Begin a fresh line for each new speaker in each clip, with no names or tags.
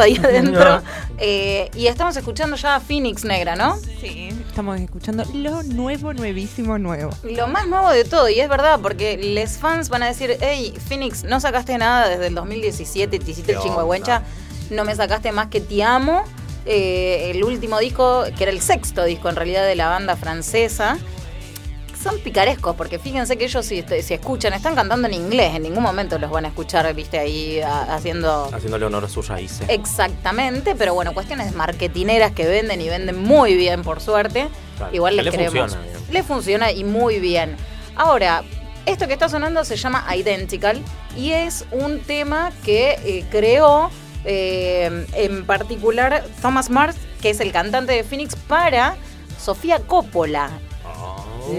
ahí adentro. Eh, y estamos escuchando ya a Phoenix Negra, ¿no?
Sí, estamos escuchando lo nuevo, nuevísimo, nuevo.
Lo más nuevo de todo, y es verdad, porque les fans van a decir, hey, Phoenix, no sacaste nada desde el 2017, te hiciste el chingüengüencha, no me sacaste más que Te Amo. Eh, el último disco, que era el sexto disco en realidad de la banda francesa. Son picarescos, porque fíjense que ellos si, si escuchan, están cantando en inglés, en ningún momento los van a escuchar, viste, ahí a- haciendo...
Haciéndole honor a sus raíces.
Exactamente, pero bueno, cuestiones marketineras que venden y venden muy bien, por suerte.
Claro,
Igual les
le
queremos.
funciona, digamos.
le funciona y muy bien. Ahora, esto que está sonando se llama Identical y es un tema que eh, creó eh, en particular Thomas Mars, que es el cantante de Phoenix, para Sofía Coppola.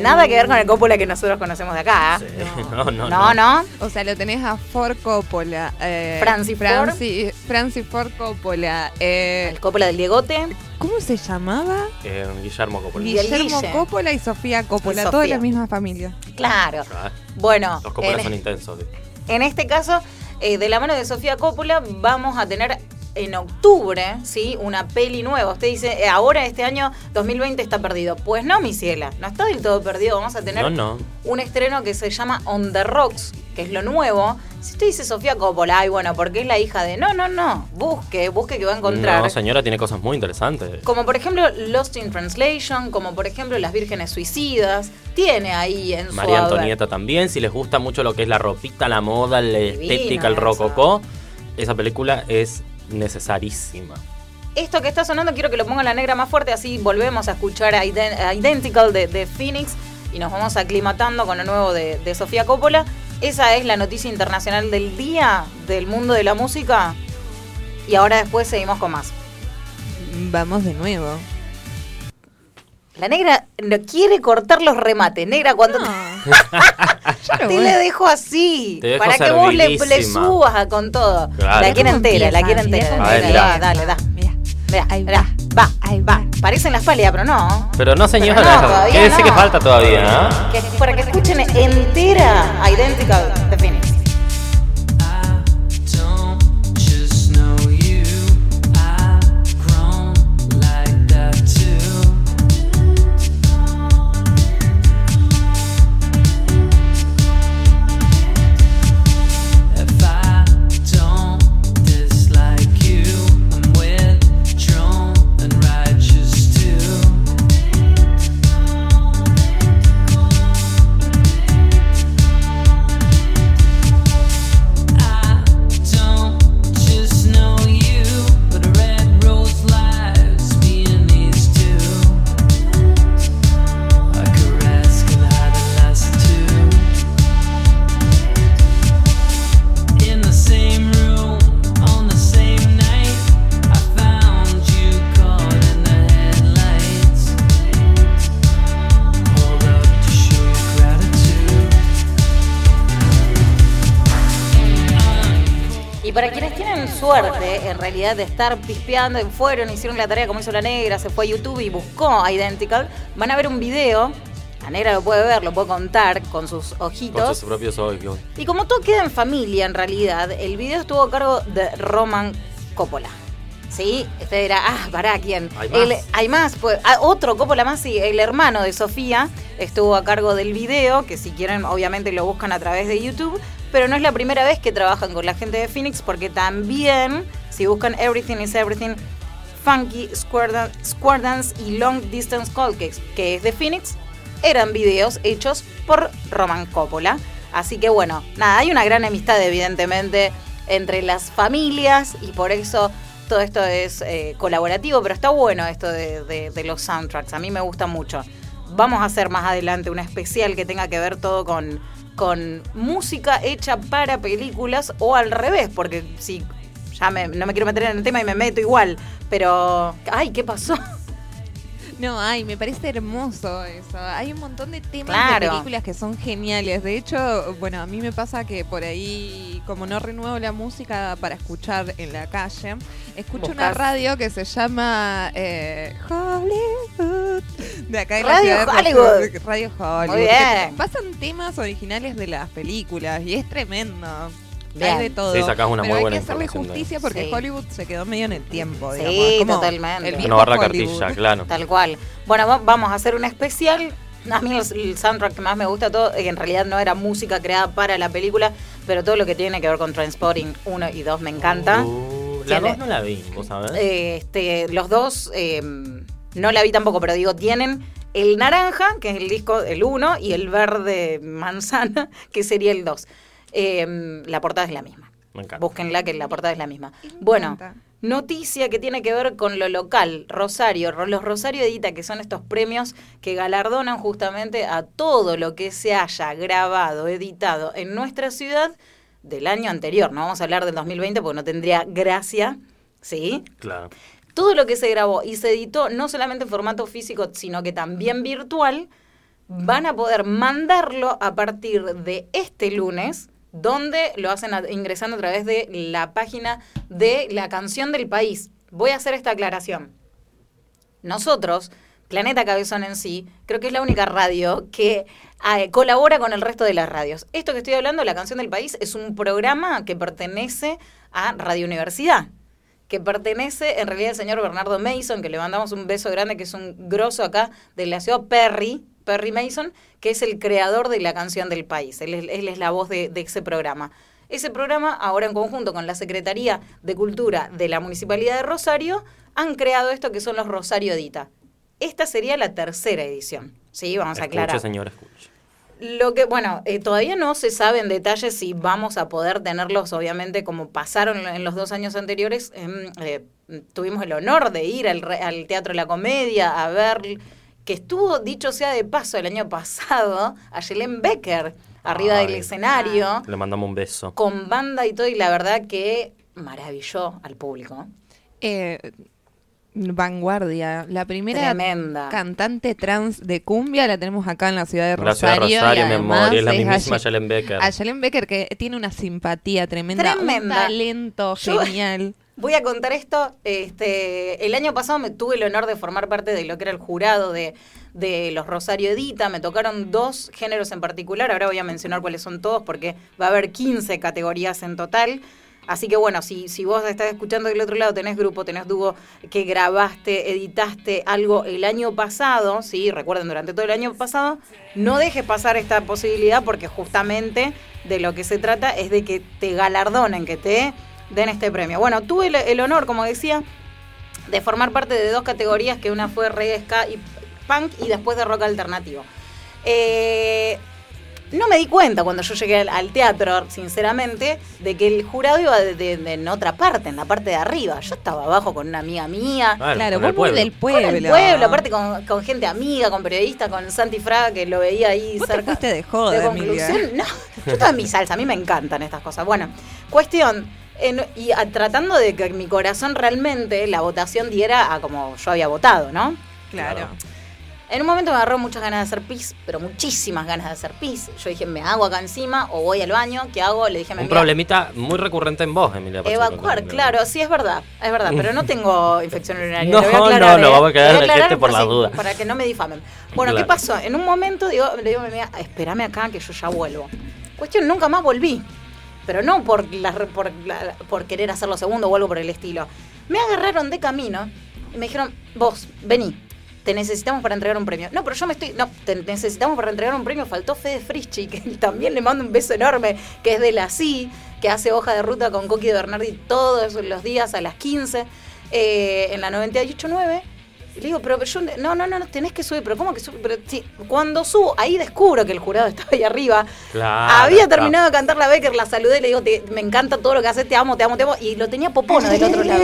Nada que ver con el Coppola que nosotros conocemos de acá.
Sí. No, no,
No, no.
O sea, lo tenés a Ford Coppola. Eh,
Francis Ford.
Francis, Francis Ford Coppola. eh,
El Coppola del Diegote.
¿Cómo se llamaba?
Eh, Guillermo Coppola.
Guillermo
Guille.
Coppola y Sofía Coppola,
Y
toda
Sofía.
la misma familia.
Claro.
Ah,
Bueno,
Los Coppola
en-
son intensos.
En este caso, eh, de la mano de Sofía Coppola, vamos a tener en octubre, ¿sí? Una peli nueva. Usted dice, eh, ahora este año 2020 está perdido. Pues no, mi ciela, no está del todo perdido. Vamos a tener
No, no.
un estreno que se llama On the Rocks, que es lo nuevo. Si usted dice Sofía Coppola, ay, bueno, porque es la hija de... No, no, no. Busque, busque que va a encontrar.
No, señora, tiene cosas muy interesantes.
Como por ejemplo Lost in Translation, como por ejemplo Las Vírgenes Suicidas. Tiene ahí en su
María. Antonieta también, si les gusta mucho lo que es la ropita, la moda, la
Divino
estética, el rococó, esa película es necesarísima.
Esto que está sonando quiero que lo ponga la negra más fuerte, así volvemos a escuchar a Iden- a Identical de, de Phoenix y nos vamos aclimatando con lo nuevo de, de Sofía Coppola. Esa es la noticia internacional del día del mundo de la música. Y ahora después seguimos con más.
Vamos de nuevo.
La negra no quiere cortar los remates. Negra, cuando
No.
te, te le dejo así.
Te dejo
para que vos le, subas a- con todo.
Claro.
La
cómo
entera, la quiere
empieza,
entera. Dale,
empieza.
dale, dale.
Mira.
Mirá,
Ahí
mirá, va,
Ahí
va.
va.
Parecen las pálidas, pero no.
Pero no, señora,
Pero no, todavía
quédese
no.
que falta todavía.
Que- para que escuchen entera Identical de de estar pispeando, fueron, hicieron la tarea como hizo la negra, se fue a YouTube y buscó Identical, van a ver un video. La negra lo puede ver, lo puede contar con sus
Con
ojitos.
sus propios ojos.
Y como todo queda en familia, en realidad, el video estuvo a cargo de Roman Coppola. ¿Sí? Usted dirá, ah, pará, ¿quién?
Hay más.
El- hay más, pues, ah, otro Coppola más, sí, el hermano de Sofía estuvo a cargo del video, que si quieren, obviamente lo buscan a través de YouTube, pero no es la primera vez que trabajan con la gente de Phoenix, porque también, si buscan Everything is Everything, Funky, Square, Dan- Square Dance y Long Distance Call, que, que es de Phoenix, eran videos hechos por Roman Coppola. Así que bueno, nada, hay una gran amistad evidentemente entre las familias y por eso todo esto es eh, colaborativo, pero está bueno esto de- de los soundtracks, a mí me gusta mucho. Vamos a hacer más adelante un especial que tenga que ver todo con, con música hecha para películas o al revés, porque si ya me- no me quiero meter en el tema y me meto igual, pero... ¡Ay, qué pasó!
No, ay, me parece hermoso eso. Hay un montón de temas
Claro.
de películas que son geniales. De hecho, bueno, a mí me pasa que por ahí, como no renuevo la música para escuchar en la calle, escucho una radio que se llama eh, Hollywood. De acá de la
Radio
ciudad de
Hollywood.
Rosario, Radio Hollywood.
Muy bien.
que Pasan temas originales de las películas y es tremendo.
Bien.
Hay de todo.
Sí, sacás una
Pero
muy
hay
buena
que hacerle
información
justicia porque
Sí.
Hollywood se quedó medio en el tiempo.
Sí,
digamos. Es como
totalmente.
el viejo
No barra
Hollywood.
cartilla, claro.
Tal cual. Bueno, va- vamos a hacer un especial. A mí el, el soundtrack que más me gusta todo, eh, en realidad no era música creada para la película, pero todo lo que tiene que ver con Transporting 1 y 2 me encanta.
Uh, la
Tiene-
dos no la vi, vos sabés.
Eh, este, los dos, eh, no la vi tampoco, pero digo, tienen el naranja, que es el disco, el 1, y el verde manzana, que sería el 2. Eh, la portada es la misma.
Me encanta.
Búsquenla, que la portada es la misma.
Me
Bueno,
encanta.
noticia que tiene que ver con lo local. Rosario, Ro- los Rosario Edita, que son estos premios que galardonan justamente a todo lo que se haya grabado, editado en nuestra ciudad del año anterior. No vamos a hablar del 2020 porque no tendría gracia, ¿sí?
Claro.
todo lo que se grabó y se editó, no solamente en formato físico, sino que también virtual, van a poder mandarlo a partir de este lunes, donde lo hacen ingresando a través de la página de la canción del país. Voy a hacer esta aclaración. Nosotros, Planeta Cabezón en sí, creo que es la única radio que eh, colabora con el resto de las radios. Esto que estoy hablando, La Canción del País, es un programa que pertenece a Radio Universidad que pertenece en realidad al señor Bernardo Mason, que le mandamos un beso grande, que es un grosso acá de la ciudad, Perry, Perry Mason, que es el creador de la canción del país. Él es, él es la voz de, de ese programa. Ese programa, ahora en conjunto con la Secretaría de Cultura de la Municipalidad de Rosario, han creado esto que son los Rosario Edita. Esta sería la tercera edición. Sí, vamos a aclarar.
Escuche, señor, escuche.
Lo que, bueno, eh, todavía no se sabe en detalle si vamos a poder tenerlos, obviamente, como pasaron en los dos años anteriores. em, eh, tuvimos el honor de ir al, re- al Teatro de la Comedia a ver, que estuvo, dicho sea de paso, el año pasado, a Yelén Becker, arriba del escenario,
Le mandamos un beso.
con banda y todo, y la verdad que maravilló al público.
Eh, Vanguardia, la primera
Tremenda.
cantante trans de cumbia la tenemos acá en la ciudad de
La ciudad
Rosario.
de Rosario,
y
mi
además
amor, y es la mismísima Jelen Becker.
A Yelen Becker que tiene una simpatía tremenda, un
Tremenda.
talento
Yo-
genial.
Voy a contar esto. Este, el año pasado me tuve el honor de formar parte de lo que era el jurado de, de los Rosario Edita. Me tocaron dos géneros en particular. Ahora voy a mencionar cuáles son todos porque va a haber 15 categorías en total. Así que bueno, si, si vos estás escuchando del otro lado, tenés grupo, tenés dúo que grabaste, editaste algo el año pasado, sí, recuerden, durante todo el año pasado, no dejes pasar esta posibilidad porque justamente de lo que se trata es de que te galardonen, que te den este premio. Bueno, tuve el, el honor, como decía, de formar parte de dos categorías, que una fue reggae, ska y punk y después de rock alternativo. Eh, no me di cuenta cuando yo llegué al, al teatro, sinceramente, de que el jurado iba de, de- de- en otra parte, en la parte de arriba. Yo estaba abajo con una amiga mía.
Claro,
claro,
con
vos muy
pueblo.
del
Con
pueblo.
el pueblo, aparte con, con gente amiga, con periodistas, con Santi Fraga, que lo veía ahí
Vos te
cerca.
fuiste de joda,
conclusión. No, yo estaba en mi salsa, a mí me encantan estas cosas. Bueno, cuestión, en- y a- tratando de que mi corazón realmente la votación diera a como yo había votado, ¿no?
Claro.
En un momento me agarró muchas ganas de hacer pis, pero muchísimas ganas de hacer pis. Yo dije, me hago acá encima o voy al baño, ¿qué hago? Le dije a mi
Un
amiga,
problemita muy recurrente en vos, Emilia. Pacheco,
Evacuar,
también.
claro, sí es verdad, es verdad, pero no tengo infección urinaria.
No,
voy a
no,
aclarar,
no,
¿eh?
vamos a quedar de
aclarar
gente por la
si-
duda.
Para que no me difamen. Bueno, ¿qué pasó? En un momento digo, le digo a mi amiga, espérame acá que yo ya vuelvo. Cuestión, nunca más volví. Pero no por, la, por, la- por querer hacerlo segundo o algo por el estilo. Me agarraron de camino y me dijeron, vos, vení, te necesitamos para entregar un premio. No, pero yo me estoy. No, te necesitamos para entregar un premio. Faltó Fede Frischi, que también le mando un beso enorme, que es de la CI, que hace hoja de ruta con Coqui de Bernardi todos los días a las 15 eh, en la 98.9. Y le digo, pero yo, no, no, no, no, tenés que subir, pero ¿cómo que subir? Pero sí, cuando subo, ahí descubro que el jurado estaba ahí arriba.
Claro,
Había
claro.
terminado de cantar la Becker, la saludé, le digo, "Te- me encanta todo lo que haces, te amo, te amo, te amo. Y lo tenía Popono del otro lado.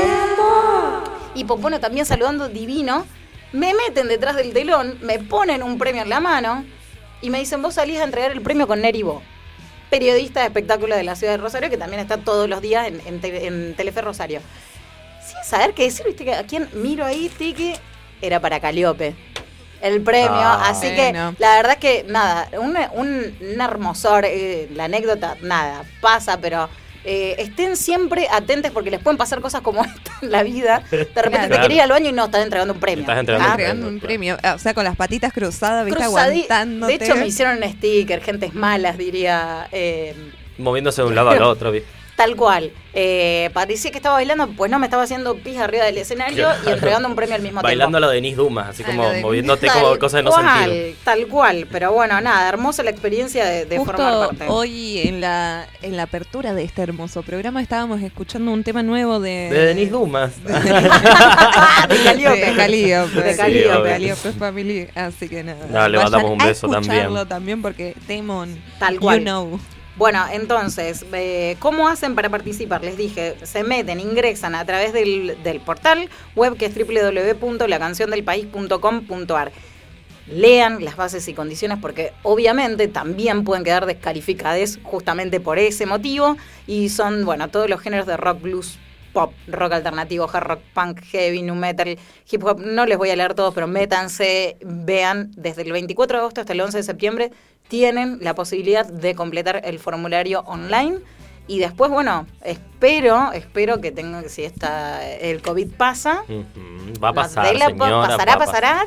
Y Popono también saludando divino. Me meten detrás del telón, me ponen un premio en la mano y me dicen, vos salís a entregar el premio con Neri Bo, periodista de espectáculo de la ciudad de Rosario, que también está todos los días en, en, Te- en Telefe Rosario. Sin saber qué decir, viste que a quién miro ahí, Tiki, era para Caliope. El premio,
Ah.
así que la verdad que nada, un, un, un hermosor, eh, la anécdota, nada, pasa, pero eh, estén siempre atentos porque les pueden pasar cosas como esta en la vida. De repente te querés ir al baño y no, estás entregando un premio.
Estás entregando
¿ah?
un
Entregando un premio. O sea, con las patitas cruzadas, viste, aguantándote.
De hecho, me hicieron un sticker, gentes malas, diría. eh,
Moviéndose de un lado al otro, ¿viste?
Tal cual. Eh, parecía que estaba bailando, pues no, me estaba haciendo pis arriba del escenario y entregando un premio al mismo
Bailando
tiempo.
lo de Denise Dumas, así como
de-
moviéndote
Tal
como cosas de no
cual,
sentido.
Tal cual, pero bueno, nada, hermosa la experiencia de, de formar parte.
hoy en la, en la apertura de este hermoso programa estábamos escuchando un tema nuevo de...
De Denise Dumas.
de Calliope.
De Calliope.
De
Sí.
Calliope
Family, así que nada.
No, le mandamos un
a
beso también.
escucharlo también porque Damon,
Tal
you
cual.
know.
Bueno, entonces, eh, ¿cómo hacen para participar? Les dije, se meten, ingresan a través del, portal web que es www.lacanciondelpaís.com.ar. Lean las bases y condiciones porque obviamente también pueden quedar descalificadas justamente por ese motivo y son, bueno, todos los géneros de rock, blues, pop, rock alternativo, hard rock, punk, heavy, nu metal, hip hop. No les voy a leer todos, pero métanse, vean, desde el 24 de agosto hasta el 11 de septiembre tienen la posibilidad de completar el formulario online. Y después, bueno, espero, espero que tenga, si esta, el COVID pasa,
Va a pasar, señora.
pasará,
va a pasar.
pasará,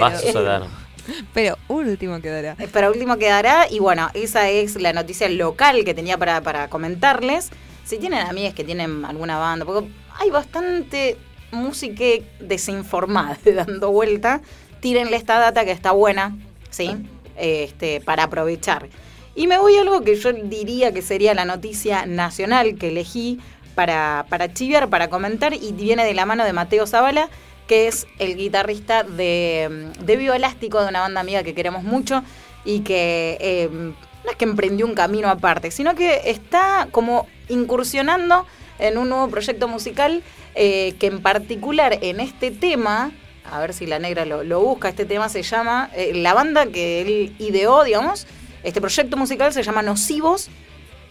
Va a
Pero-
suceder.
Pero último quedará.
Para último quedará, y bueno, esa es la noticia local que tenía para, para comentarles. Si tienen amigas que tienen alguna banda, porque hay bastante música desinformada dando vuelta, tírenle esta data que está buena, ¿sí? Este, para aprovechar. Y me voy a algo que yo diría que sería la noticia nacional que elegí para, para chiviar, para comentar, y viene de la mano de Mateo Zavala, que es el guitarrista de, de Vivo Elástico, de una banda amiga que queremos mucho y que eh, no es que emprendió un camino aparte, sino que está como incursionando en un nuevo proyecto musical eh, que en particular en este tema, a ver si la negra lo, busca, este tema se llama, eh, la banda que él ideó, digamos, este proyecto musical se llama Nocivos.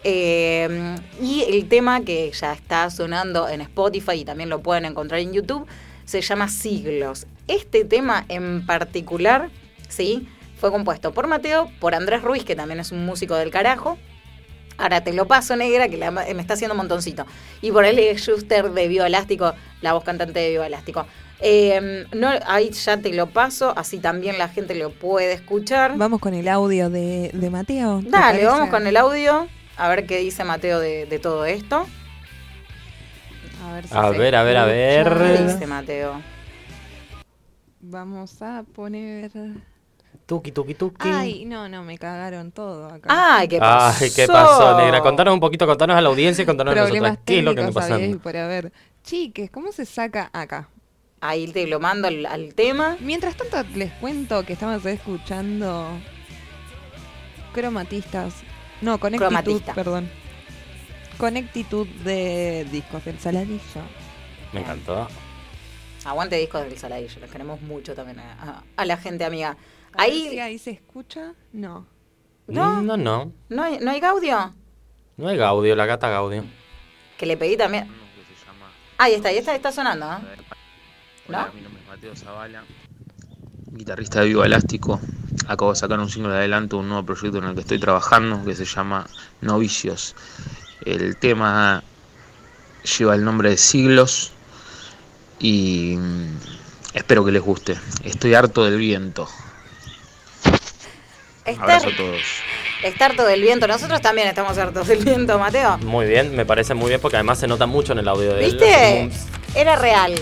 eh, y el tema que ya está sonando en Spotify y también lo pueden encontrar en YouTube se llama Siglos. Este tema en particular, ¿sí? Fue compuesto por Mateo, por Andrés Ruiz, que también es un músico del carajo. Ahora te lo paso, negra, que la- me está haciendo un montoncito. Y por es Schuster de Vivo Elástico, la voz cantante de Vivo Elástico. Eh, no, ahí ya te lo paso, así también la gente lo puede escuchar.
Vamos con el audio de, de Mateo. ¿te
Dale, vamos con el audio, a ver qué dice Mateo de, de todo esto.
A ver, si
A
se
ver, a ver, a
escucha.
¿Qué
ver.
dice Mateo?
Vamos a poner.
Tuki, tuki, tuki.
Ay, no, no, me cagaron todo acá.
Ay, ¿qué pasó?
Ay, ¿qué pasó, negra? Contanos un poquito, contanos a la audiencia y contanos a
Problemas
nosotros. ¿Qué es lo que
y
pasando?
por haber. Chiques, ¿cómo se saca acá?
Ahí te lo mando al, al tema.
Mientras tanto, les cuento que estamos escuchando cromatistas. No, conectitud,
Cromatista.
perdón. Conectitud de discos del saladillo.
Me encantó.
Aguante discos del Saladillo, los queremos mucho también a, a- a la gente amiga. Ahí,
si ahí se escucha. No.
¿No?
No, no.
¿no hay, ¿no hay Gaudio?
No hay Gaudio, la gata Gaudio.
Que le pedí también. Ahí está, ahí está, está sonando, ¿no?
Hola,
¿No?
mi nombre es Mateo Zavala, guitarrista de Vivo Elástico. Acabo de sacar un single de adelanto, un nuevo proyecto en el que estoy trabajando que se llama Novicios. El tema lleva el nombre de Siglos y mm, espero que les guste. Estoy harto del viento.
Estar,
Abrazo a todos.
estar harto del viento. Nosotros también estamos hartos del viento, Mateo.
Muy bien, me parece muy bien porque además se nota mucho en el audio de él.
¿Viste?
Así como
Era real.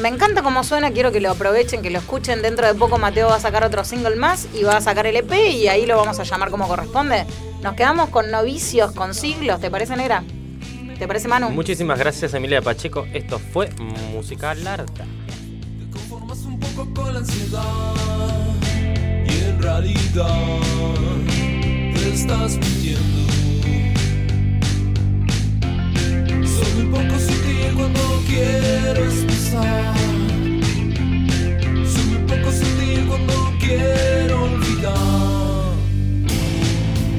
Me encanta cómo suena, quiero que lo aprovechen, que lo escuchen. Dentro de poco Mateo va a sacar otro single más y va a sacar el EP y ahí lo vamos a llamar como corresponde. Nos quedamos con novicios, con siglos, ¿te parece, negra? ¿Te parece, Manu?
Muchísimas gracias, Emilia Pacheco. Esto fue Música Larga.
Te conformas un poco con la ansiedad realidad te estás mintiendo. Soy un poco sutil cuando quiero expresar. Soy un poco sutil cuando quiero olvidar.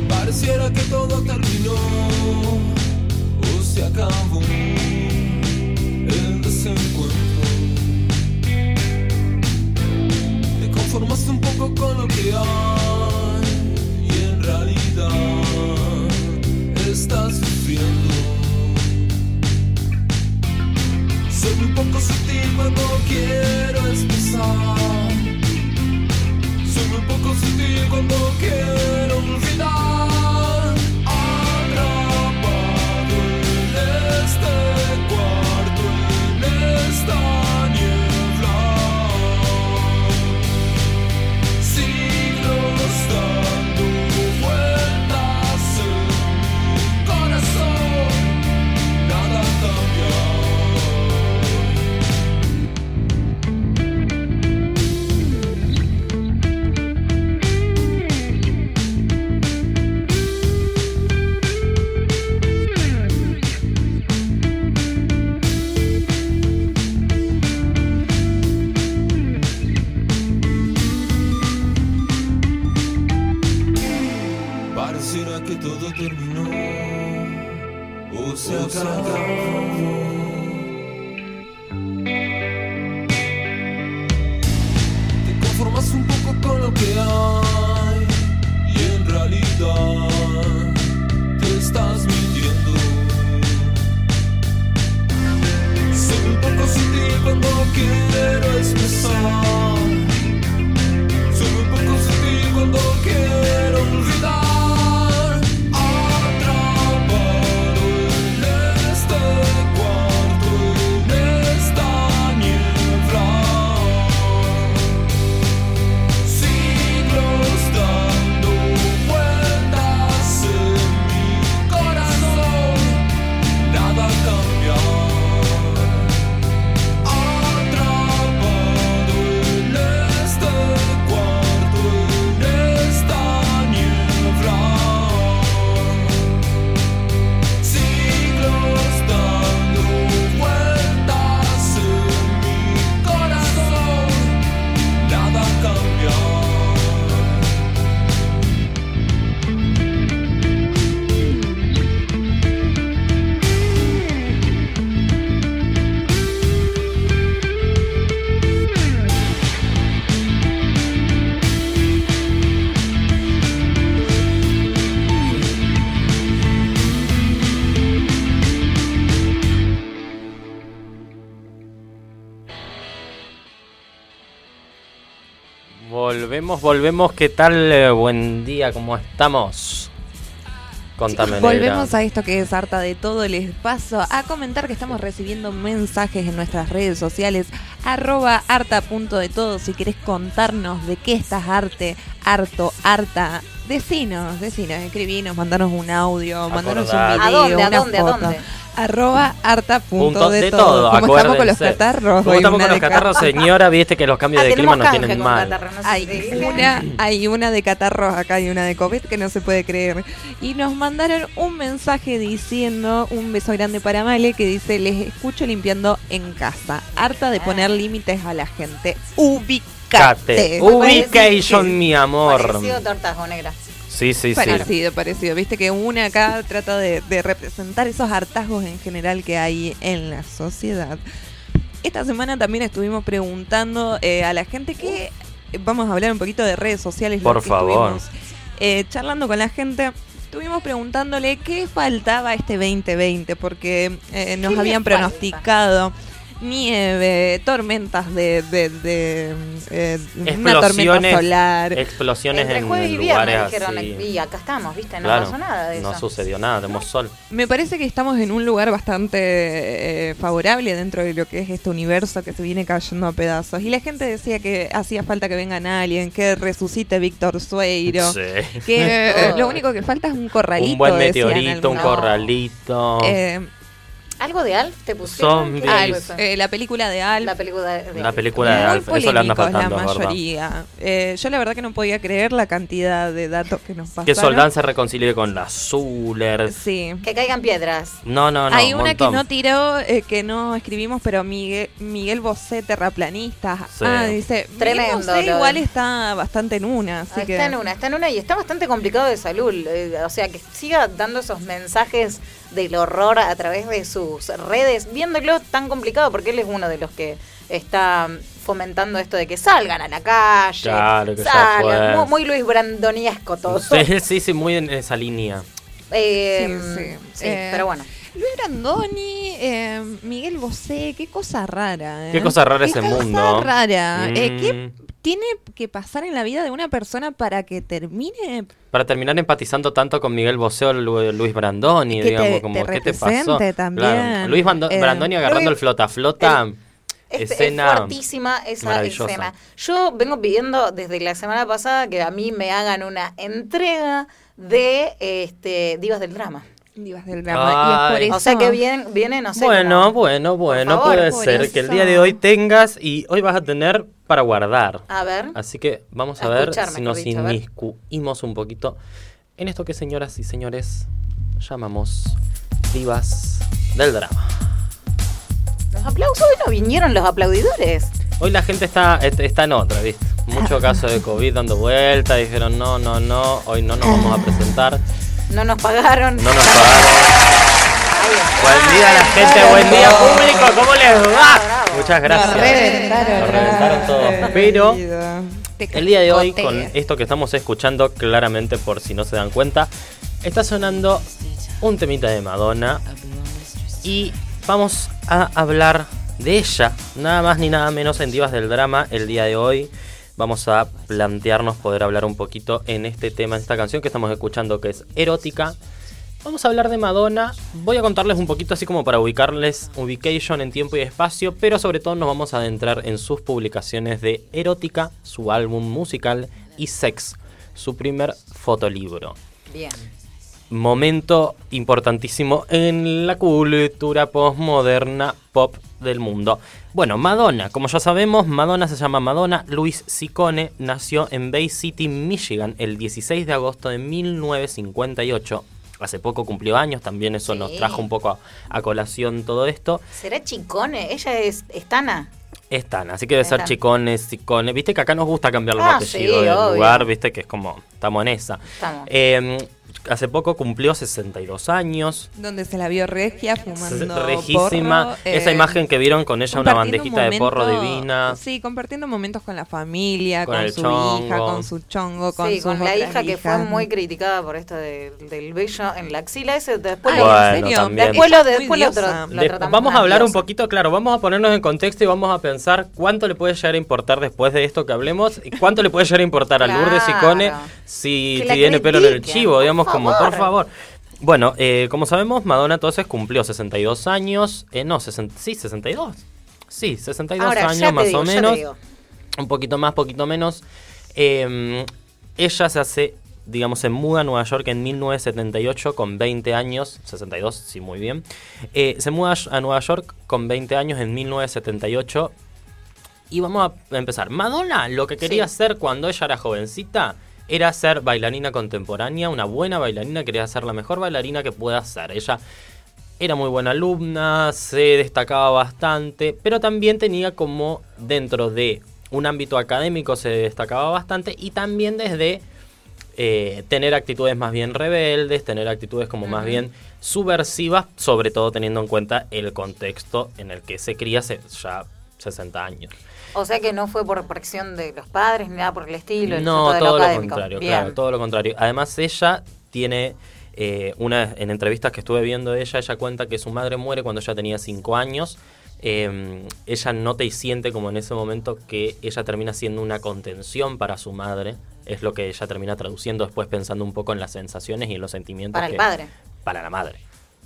Pareciera que todo terminó o se acabó el desencuentro. conformas un poco con lo que hay y en realidad estás sufriendo. Soy un poco sutil cuando quiero expresar. Soy un poco sutil cuando quiero olvidar. Atrapado en este cuarto, en esta.
Volvemos, volvemos. ¿Qué tal? Eh, Buen día, ¿cómo estamos? Contame.
Volvemos a esto que es harta de todo. Les paso a comentar que estamos recibiendo mensajes en nuestras redes sociales. Arroba harta punto de todo. Si querés contarnos de qué estás arte, harto, harta. Decinos, decinos, escribinos, mandanos un audio, mandanos un video,
¿A dónde? ¿A dónde?
Arroba harta punto de,
de
todo.
todo,
Como estamos con los catarros.
¿Cómo
hoy
estamos con los catarros, señora? Viste que los cambios
Ah,
de clima nos tienen mal.
catarro, no
Hay una, hay una de catarros acá y una de COVID que no se puede creer. Y nos mandaron un mensaje diciendo, un beso grande para Male, que dice, les escucho limpiando en casa. Harta de poner límites a la gente. Ubicate.
Cate. Ubication, mi amor.
Parecido tortajo negra.
Sí, sí, sí.
Parecido, parecido. Viste que una acá trata de, de representar esos hartazgos en general que hay en la sociedad. Esta semana también estuvimos preguntando eh, a la gente que vamos a hablar un poquito de redes sociales. lo
Por
que
favor.
eh, charlando con la gente. Estuvimos preguntándole qué faltaba este 2020 porque eh, nos
¿Qué
habían
falta?
Nieve, tormentas de, de, de, eh, una tormenta
Explosiones.
solar.
Explosiones
Entre
en
jueves y
lugares
viernes dijeron,
así.
y acá estamos, ¿viste? No
Claro,
pasó nada de eso.
no sucedió nada, tenemos sol.
Me parece que estamos en un lugar bastante eh, favorable dentro de lo que es este universo que se viene cayendo a pedazos. Y la gente decía que hacía falta que vengan alguien, que resucite Víctor Sueiro,
Sí.
que eh, lo único que falta es un corralito.
Un buen meteorito, un corralito.
Eh,
¿Algo de Alf te pusieron?
Zombies.
¿Qué fue
Alf, eh, la película de Alf.
la película de,
La película de
Muy
Alf, eso le anda faltando,
la mayoría. Eh, yo la verdad que no podía creer la cantidad de datos que nos pasaron.
Que Soldán se reconcilie con la Zuller.
Sí.
Que caigan piedras.
No, no, no.
Hay
un
una que no tiró, eh, que no escribimos, pero Miguel, Miguel Bosé, terraplanista.
Sí.
Ah, dice,
Tremendo
Miguel Bosé igual
de-
está bastante en una, así
Ah,
que...
Está en una, está en una y está bastante complicado de salud. eh, o sea, que siga dando esos mensajes del horror a través de sus redes, viéndolo tan complicado, porque él es uno de los que está fomentando esto de que salgan a la calle.
Claro, que
salgan. Muy, muy Luis Brandoniesco todo.
Sí, sí, sí, muy en esa línea.
Eh,
Sí, sí.
sí,
Eh,
pero bueno.
Luis Brandoni, eh, Miguel Bosé, qué cosa rara. ¿eh?
Qué cosa rara ese
cosa
mundo.
rara. Eh, ¿Qué
Mm.
Tiene que pasar en la vida de una persona para que termine?
Para terminar empatizando tanto con Miguel Bosé o Lu- Luis Brandoni,
te-
digamos, como,
te
¿qué te pasó?
también.
Claro. Luis Bando-
Eh,
Brandoni agarrando
Luis-
el flota-flota.
Es, es
escena
fuertísima esa
maravillosa.
escena. Yo vengo pidiendo desde la semana pasada que a mí me hagan una entrega de este Divas del Drama.
Divas del drama. Y es por
O sea que vienen, viene, no sé.
Bueno, bueno, bueno,
favor,
puede ser que el día de hoy tengas y hoy vas a tener para guardar.
A ver.
Así que vamos a,
A
ver si nos
dicho,
inmiscuimos un poquito en esto que señoras y señores llamamos divas del drama.
Los aplausos hoy no vinieron los aplaudidores.
Hoy la gente está, est- está en otra, ¿viste? Mucho caso de COVID dando vuelta, dijeron no, no, no, hoy no nos vamos a presentar,
No nos pagaron.
no nos pagaron. Buen día a la gente, buen día público, ¿cómo les va? Muchas gracias.
Nos reventaron.
Nos reventaron todos.
Ay,
Pero el día de hoy, con esto que estamos escuchando, claramente por si no se dan cuenta, está sonando un temita de Madonna. Y vamos a hablar de ella, nada más ni nada menos en Divas del Drama el día de hoy. Vamos a plantearnos poder hablar un poquito en este tema, en esta canción que estamos escuchando que es erótica. Vamos a hablar de Madonna. Voy a contarles un poquito así como para ubicarles ubication en tiempo y espacio, pero sobre todo nos vamos a adentrar en sus publicaciones de Erótica, su álbum musical, y Sex, su primer fotolibro
Bien.
momento importantísimo en la cultura postmoderna pop del mundo. Bueno, Madonna, como ya sabemos, Madonna se llama Madonna Luis Ciccone, nació en Bay City, Michigan, el 16 de agosto de 1958. Hace poco cumplió años, también eso nos trajo un poco a, a colación todo esto.
¿Será Chicone? ¿Ella es Estana?
Están, así que debe ser. Chicone, Ciccone. Viste que acá nos gusta cambiar los
Ah,
apellidos
sí,
del
obvio.
lugar, viste que es como, estamos en esa.
Estamos.
Eh, hace poco cumplió 62 años.
Donde se la vio regia fumando
Rejísima.
porro,
Esa
eh,
imagen que vieron con ella, una bandejita de porro divina.
Sí, compartiendo momentos con la familia,
Con
su
chongo.
hija, con su chongo, con
sí,
sus
con la hija que fue muy criticada por esto de- del bello en la axila. Ese después
Ay,
lo-
Bueno,
¿en serio?
también.
Después lo, después lo, tra- lo
De-
tratamos
vamos a hablar un poquito, claro, vamos a ponernos en contexto y vamos a pensar cuánto le puede llegar a importar después de esto que hablemos y cuánto le puede llegar a importar a Lourdes y. Cone si tiene pelo en el chivo, digamos, como, por
favor.
Bueno, eh, como sabemos, Madonna entonces cumplió 62 años, eh, no, 60, sí, 62. Sí, 62
Ahora,
años más
digo,
o menos. un poquito más, poquito menos. Eh, ella se hace, digamos, se muda a Nueva York en 1978 con 20 años, 62, sí, muy bien. Eh, se muda a Nueva York con 20 años en 1978. Y vamos a empezar. Madonna lo que quería
Sí.
hacer cuando ella era jovencita era ser bailarina contemporánea, una buena bailarina, quería ser la mejor bailarina que pueda ser. Ella era muy buena alumna, se destacaba bastante, pero también tenía como dentro de un ámbito académico se destacaba bastante y también desde eh, tener actitudes más bien rebeldes, tener actitudes como más bien subversivas, sobre todo teniendo en cuenta el contexto en el que se cría hace ya 60 años.
O sea que no fue por presión de los padres ni nada por el estilo.
No, todo lo contrario,
Bien.
claro, todo lo contrario. Además, ella tiene eh, una en entrevistas que estuve viendo de ella, ella cuenta que su madre muere cuando ella tenía 5 años. Eh, ella nota y siente como en ese momento que ella termina siendo una contención para su madre. Es lo que ella termina traduciendo después pensando un poco en las sensaciones y en los sentimientos.
Para el
que-
padre.
Para la madre.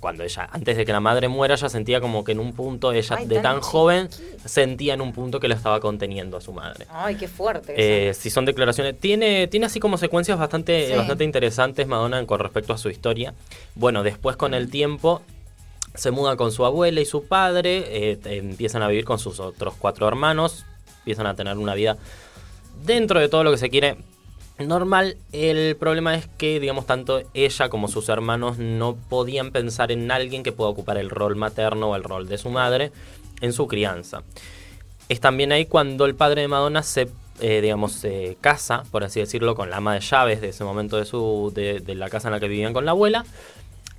Cuando ella, antes de que la madre muera, ella sentía como que en un punto, ella
Ay,
de
tan
tan joven, sentía en un punto que lo estaba conteniendo a su madre.
Ay, qué fuerte.
Eh, si son declaraciones. Tiene, tiene así como secuencias bastante,
Sí.
bastante interesantes Madonna con respecto a su historia. Bueno, después con el tiempo se muda con su abuela y su padre. eh, empiezan a vivir con sus otros cuatro hermanos. Empiezan a tener una vida dentro de todo lo que se quiere normal. El problema es que, digamos, tanto ella como sus hermanos no podían pensar en alguien que pueda ocupar el rol materno o el rol de su madre en su crianza. Es también ahí cuando el padre de Madonna se, eh, digamos, se casa, por así decirlo, con la ama de llaves de ese momento de, su, de, de la casa en la que vivían con la abuela.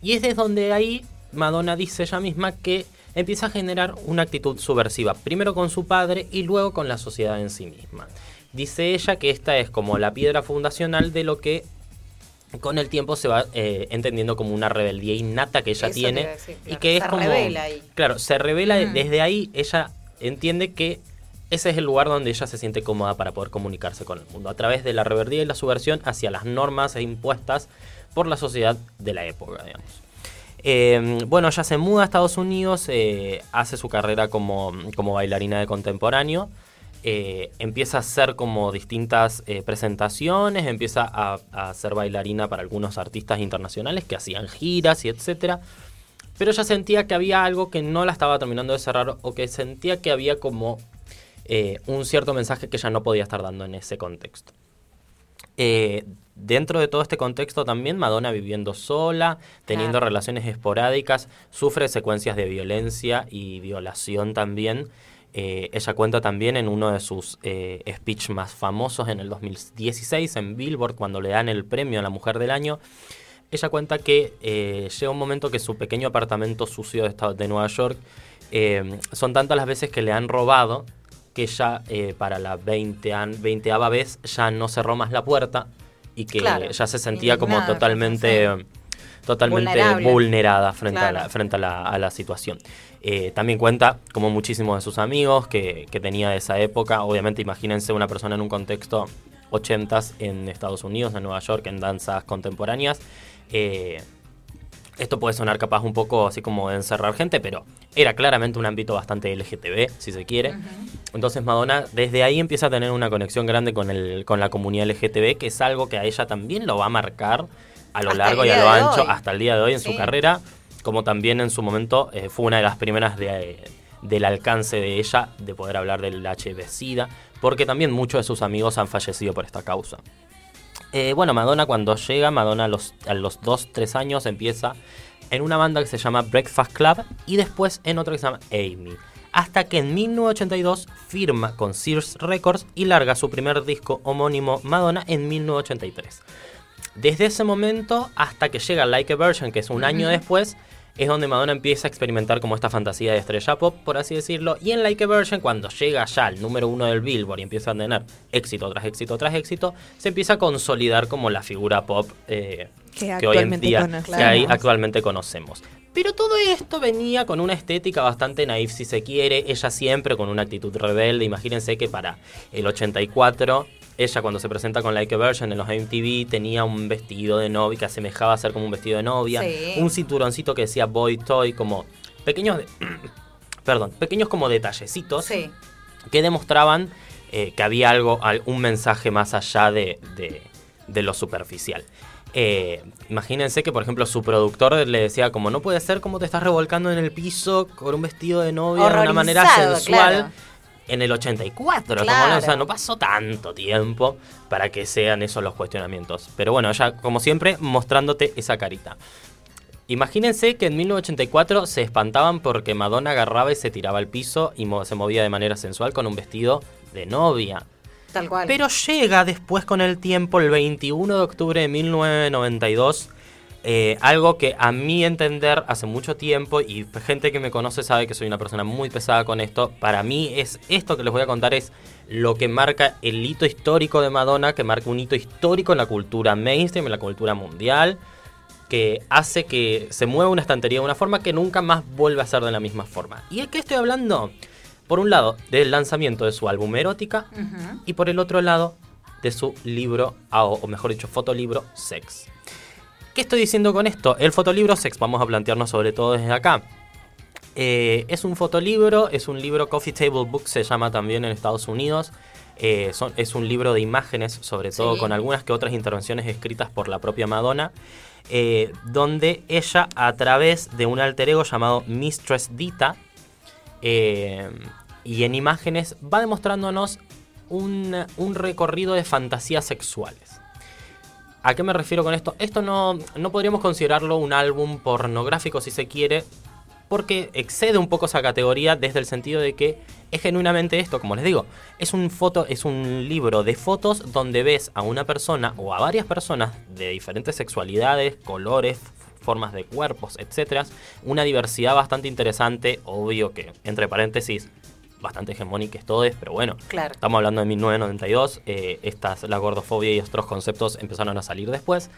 Y es desde donde ahí Madonna dice ella misma que empieza a generar una actitud subversiva, primero con su padre y luego con la sociedad en sí misma. Dice ella que esta es como la piedra fundacional de lo que con el tiempo se va eh, entendiendo como una rebeldía innata que ella
Eso
tiene
decir,
y
claro,
que es
se
como
revela ahí.
claro se revela
Mm.
desde ahí ella entiende que ese es el lugar donde ella se siente cómoda para poder comunicarse con el mundo a través de la rebeldía y la subversión hacia las normas e impuestas por la sociedad de la época digamos Eh, bueno, ella se muda a Estados Unidos, eh, hace su carrera como, como bailarina de contemporáneo, eh, empieza a hacer como distintas eh, presentaciones, empieza a, a ser bailarina para algunos artistas internacionales que hacían giras y etcétera. Pero ella sentía que había algo que no la estaba terminando de cerrar o que sentía que había como eh, un cierto mensaje que ella no podía estar dando en ese contexto. Dentro de todo este contexto también Madonna viviendo sola, teniendo
Claro.
relaciones esporádicas, sufre secuencias de violencia y violación también. Eh, ella cuenta también en uno de sus eh, speech más famosos en el 2016 en Billboard cuando le dan el premio a la Mujer del Año. ella cuenta que eh, llega un momento que su pequeño apartamento sucio de, esta- de Nueva York eh, son tantas las veces que le han robado que ella eh, para la 20 veinteava vez ya no cerró más la puerta y que
Claro.
ya se sentía como totalmente. Totalmente
Vulnerable.
vulnerada frente, a, la, frente a, la, a la situación. Eh, también cuenta como muchísimos de sus amigos que, que tenía de esa época. Obviamente imagínense una persona en un contexto 80s en Estados Unidos, en Nueva York, en danzas contemporáneas. Eh, esto puede sonar capaz un poco así como de encerrar gente, pero era claramente un ámbito bastante LGTB, si se quiere. Entonces Madonna desde ahí empieza a tener una conexión grande con, el, con la comunidad LGTB, que es algo que a ella también lo va a marcar a lo
Hasta
largo y a lo ancho hasta el día de hoy en su carrera, como también en su momento eh, fue una de las primeras de, del alcance de ella de poder hablar del HIV-Sida, porque también muchos de sus amigos han fallecido por esta causa. Eh, bueno, Madonna cuando llega, Madonna a los, a los 2, 3 años empieza en una banda que se llama Breakfast Club y después en otra que se llama Amy. Hasta que en 1982 firma con Sears Records y larga su primer disco homónimo Madonna en 1983. Desde ese momento hasta que llega Like a Virgin, que es un año después, es donde Madonna empieza a experimentar como esta fantasía de estrella pop, por así decirlo. Y en Like a Virgin, cuando llega ya al número uno del Billboard y empieza a tener éxito tras éxito tras éxito, se empieza a consolidar como la figura pop eh,
Que
que, hoy en día
conocemos.
que ahí actualmente conocemos. Pero todo esto venía con una estética bastante naif, si se quiere. Ella siempre con una actitud rebelde. Imagínense que para el 84, ella cuando se presenta con Like a Virgin en los MTV tenía un vestido de novia que asemejaba a ser como un vestido de novia.
Sí.
Un cinturoncito que decía Boy Toy, como pequeños. de- perdón, pequeños como detallecitos
Sí.
que demostraban eh, que había algo, al- un mensaje más allá de, de- de lo superficial. Eh, imagínense que, por ejemplo, su productor le decía como, no puede ser como te estás revolcando en el piso con un vestido de novia de una manera sensual.
claro.
En el 84,
Claro.
como, o sea, no pasó tanto tiempo para que sean esos los cuestionamientos. Pero bueno, ella, como siempre, mostrándote esa carita. Imagínense que en 1984 se espantaban porque Madonna agarraba y se tiraba al piso y mo- se movía de manera sensual con un vestido de novia.
Tal cual.
Pero llega después con el tiempo, el 21 de octubre de 1992, eh, algo que a mi entender hace mucho tiempo y gente que me conoce sabe que soy una persona muy pesada con esto, para mí es esto que les voy a contar es lo que marca el hito histórico de Madonna, que marca un hito histórico en la cultura mainstream, en la cultura mundial, que hace que se mueva una estantería de una forma que nunca más vuelve a ser de la misma forma. ¿Y es que estoy hablando? Por un lado, del lanzamiento de su álbum Erótica, y por el otro lado de su libro, ah, o mejor dicho, fotolibro Sex. ¿Qué estoy diciendo con esto? El fotolibro Sex, vamos a plantearnos sobre todo desde acá. Eh, es un fotolibro, es un libro Coffee Table Book, se llama también en Estados Unidos. Eh, son- es un libro de imágenes, sobre todo
Sí.
con algunas que otras intervenciones escritas por la propia Madonna, eh, donde ella a través de un alter ego llamado Mistress Dita, eh, y en imágenes va demostrándonos un, un recorrido de fantasías sexuales. ¿A qué me refiero con esto? Esto no, no podríamos considerarlo un álbum pornográfico si se quiere, porque excede un poco esa categoría desde el sentido de que es genuinamente esto, como les digo, es un foto, es un libro de fotos donde ves a una persona o a varias personas de diferentes sexualidades, colores, formas de cuerpos, etcétera, una diversidad bastante interesante, obvio que entre paréntesis bastante hegemónica es todo es, pero bueno,
Claro.
Estamos hablando de 1992, eh, estas, la gordofobia y otros conceptos empezaron a salir después,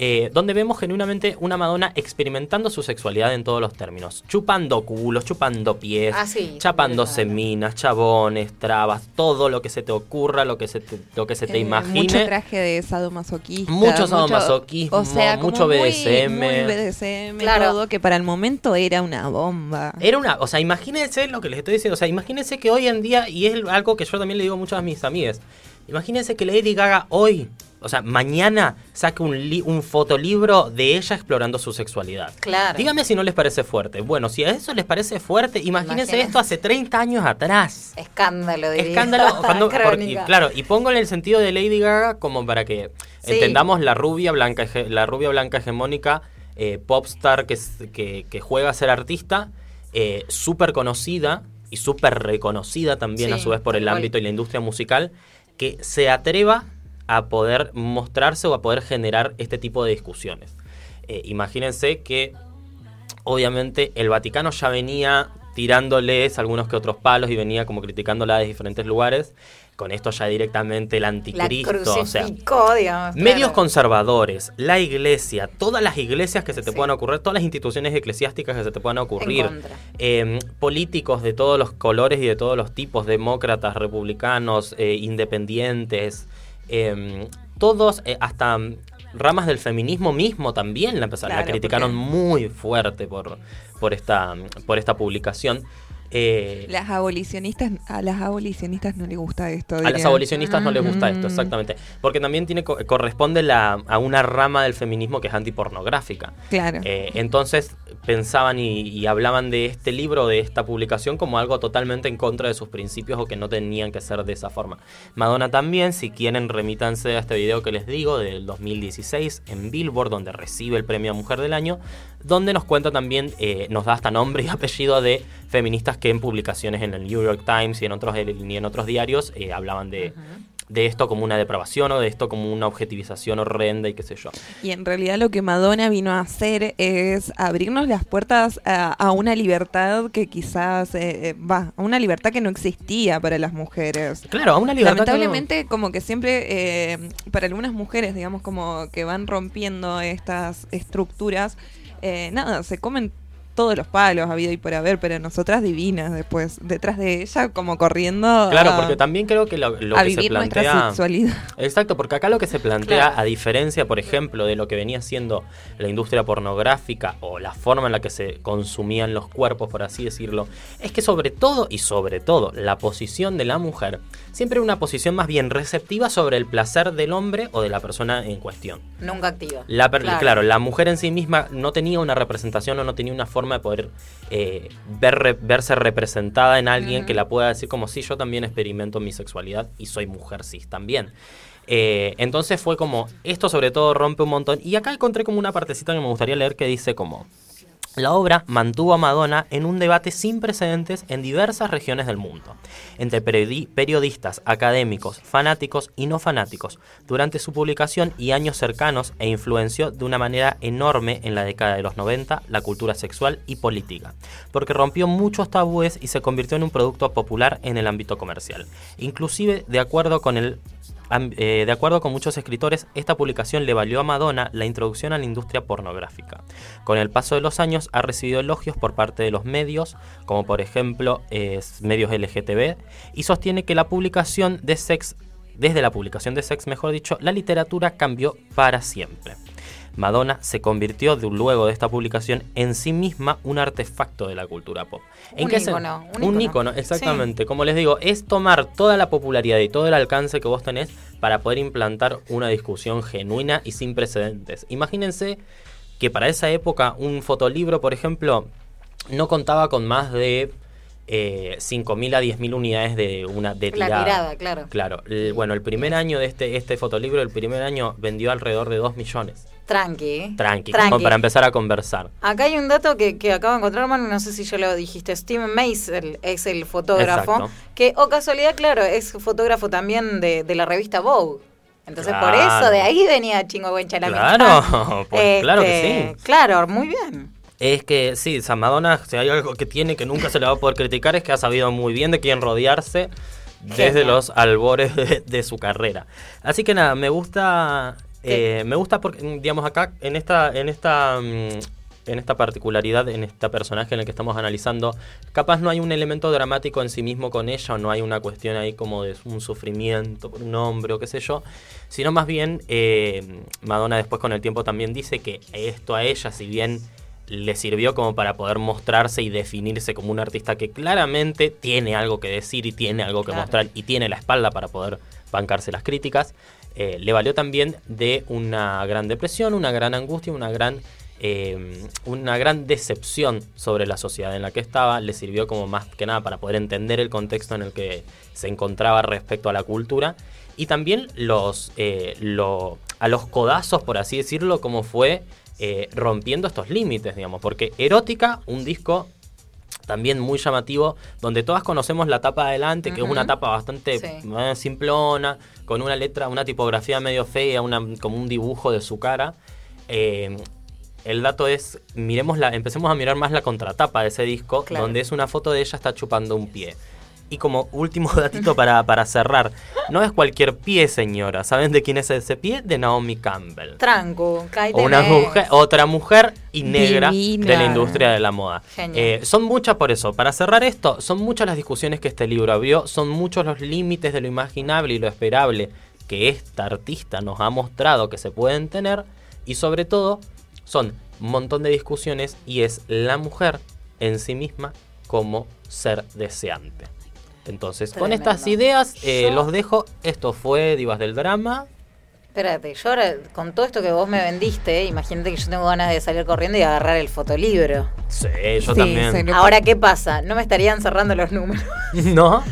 eh, donde vemos genuinamente una Madonna experimentando su sexualidad en todos los términos, chupando culos, chupando pies,
Ah, sí,
chapándose
completamente.
minas, chabones, trabas, todo lo que se te ocurra, lo que se te, lo que se te
Eh,
imagine.
Mucho traje de sadomasoquista.
Mucho sadomasoquismo,
o sea, como
mucho
muy-
BDSM.
Muy, BDSM,
Claro.
todo, que para el momento era una bomba.
Era una, o sea, imagínense lo que les estoy diciendo, o sea, imagínense que hoy en día, y es algo que yo también le digo mucho a mis amigas, imagínense que Lady Gaga hoy, o sea, mañana saque un, li- un fotolibro de ella explorando su sexualidad.
Claro.
Dígame si no les parece fuerte. Bueno, si a eso les parece fuerte, imagínense
Imagínate.
esto hace 30 años atrás.
Escándalo, diría.
Escándalo, cuando,
Crónica.
claro, y pongo en el sentido de Lady Gaga como para que
Sí.
entendamos la rubia blanca, la rubia blanca hegemónica, eh, popstar que, que, que juega a ser artista, eh, súper conocida y súper reconocida también
Sí,
a su vez por el ámbito y la industria musical, que se atreva a poder mostrarse o a poder generar este tipo de discusiones. eh, imagínense que obviamente el Vaticano ya venía tirándoles algunos que otros palos y venía como criticándola de diferentes lugares. Con esto ya directamente el
La
anticristo, o sea,
digamos.
Medios
claro.
conservadores, la iglesia, todas las iglesias que se te
Sí.
puedan ocurrir, todas las instituciones eclesiásticas que se te puedan ocurrir, eh, políticos de todos los colores y de todos los tipos, demócratas, republicanos, eh, independientes, eh, todos, eh, hasta ramas del feminismo mismo también la, empezaron, la criticaron
porque-
muy fuerte por, por, esta, por esta publicación. Eh,
Las abolicionistas, a las abolicionistas no les gusta esto.
a las abolicionistas no les gusta esto,
Mm.
exactamente. Porque también tiene co- corresponde la, a una rama del feminismo que es antipornográfica.
Claro.
Eh, entonces pensaban y, y hablaban de este libro, de esta publicación, como algo totalmente en contra de sus principios o que no tenían que ser de esa forma. Madonna también, si quieren, remítanse a este video que les digo del 2016 en Billboard, donde recibe el premio a Mujer del Año, donde nos cuenta también, eh, nos da hasta nombre y apellido de feministas que en publicaciones en el New York Times y en otros, y en otros diarios eh, hablaban de, de esto como una depravación o de esto como una objetivización horrenda y qué sé yo.
Y en realidad lo que Madonna vino a hacer es abrirnos las puertas a, a una libertad que quizás eh, eh, va, a una libertad que no existía para las mujeres.
Claro, a una libertad que no-
Lamentablemente, como que siempre, eh, para algunas mujeres, digamos, como que van rompiendo estas estructuras, eh, nada, se comen todos los palos habido y por haber, pero nosotras divinas después, detrás de ella, como corriendo
Claro,
a,
porque también creo que lo, lo
a
que se
nuestra
plantea...
sexualidad.
Exacto, porque acá lo que se plantea,
Claro.
a diferencia, por ejemplo, de lo que venía siendo la industria pornográfica o la forma en la que se consumían los cuerpos, por así decirlo, es que sobre todo y sobre todo la posición de la mujer siempre una posición más bien receptiva sobre el placer del hombre o de la persona en cuestión.
Nunca activa.
La claro. la mujer en sí misma no tenía una representación o no tenía una forma de poder eh, ver, verse representada en alguien que la pueda decir como sí, yo también experimento mi sexualidad y soy mujer cis también. Eh, entonces fue como, esto sobre todo rompe un montón. Y acá encontré como una partecita que me gustaría leer que dice como, la obra mantuvo a Madonna en un debate sin precedentes en diversas regiones del mundo, entre periodi- periodistas, académicos, fanáticos y no fanáticos, durante su publicación y años cercanos e influenció de una manera enorme en la década de los 90 la cultura sexual y política, porque rompió muchos tabúes y se convirtió en un producto popular en el ámbito comercial. Inclusive, de acuerdo con el eh, de acuerdo con muchos escritores, esta publicación le valió a Madonna la introducción a la industria pornográfica. Con el paso de los años ha recibido elogios por parte de los medios, como por ejemplo eh, medios LGTB, y sostiene que la publicación de Sex, desde la publicación de Sex, mejor dicho, la literatura cambió para siempre. Madonna se convirtió de, luego de esta publicación en sí misma un artefacto de la cultura pop.
Un
qué se-
ícono, un
un
ícono.
ícono, exactamente. Como les digo, es tomar toda la popularidad y todo el alcance que vos tenés para poder implantar una discusión genuina y sin precedentes. Imagínense que para esa época un fotolibro, por ejemplo, no contaba con más de eh, 5.000 a 10.000 unidades de una de
La
tirada.
claro.
Claro, el- bueno, el primer año de este, este fotolibro, el primer año vendió alrededor de 2 millones.
Tranqui.
Tranqui, como para empezar a conversar.
Acá hay un dato que, que acabo de encontrar, Manu, no sé si ya lo dijiste. Steven Mace es el fotógrafo,
Exacto.
que, o casualidad, claro, es fotógrafo también de, de la revista Vogue. Entonces, por eso, de ahí venía Chingo Buencha la
Claro, pues claro que
Este, Claro, muy bien.
Es que sí, San Madonna, si hay algo que tiene que nunca se le va a poder criticar, es que ha sabido muy bien de quién rodearse desde los albores de, de su carrera. Así que nada, me gusta, eh, me gusta porque, digamos, acá en esta, en esta, mm, en esta particularidad, en este personaje en el que estamos analizando, capaz no hay un elemento dramático en sí mismo con ella, o no hay una cuestión ahí como de un sufrimiento por un hombre o qué sé yo, sino más bien eh, Madonna después con el tiempo también dice que esto a ella, si bien le sirvió como para poder mostrarse y definirse como un artista que claramente tiene algo que decir y tiene algo que
Claro.
mostrar y tiene la espalda para poder bancarse las críticas. eh, le valió también de una gran depresión, una gran angustia, una gran, eh, una gran decepción sobre la sociedad en la que estaba. Le sirvió como más que nada para poder entender el contexto en el que se encontraba respecto a la cultura. Y también los, eh, lo- a los codazos, por así decirlo, como fue eh, rompiendo estos límites, digamos. Porque Erótica, un disco también muy llamativo, donde todas conocemos la tapa adelante, que es una tapa bastante
Sí.
eh, simplona, con una letra, una tipografía medio fea, una, como un dibujo de su cara. Eh, el dato es, miremos la, empecemos a mirar más la contratapa de ese disco,
Claro.
donde es una foto de ella está chupando un pie. Y como último datito para, para cerrar, no es cualquier pie, señora. ¿Saben de quién es ese pie? De Naomi Campbell.
Tranco,
una mujer, otra mujer y negra
Divina.
de la industria de la moda.
Genial.
Eh, son muchas por eso. Para cerrar esto, son muchas las discusiones que este libro abrió, son muchos los límites de lo imaginable y lo esperable que esta artista nos ha mostrado que se pueden tener y sobre todo son un montón de discusiones y es la mujer en sí misma como ser deseante. Entonces, con estas ideas eh,
Yo-
los dejo. Esto fue Divas del Drama.
Espérate, yo ahora, con todo esto que vos me vendiste, imagínate que yo tengo ganas de salir corriendo y agarrar el fotolibro.
Sí, yo
Sí,
también.
Ahora, ¿qué pasa? No me estarían cerrando los números.
¿No?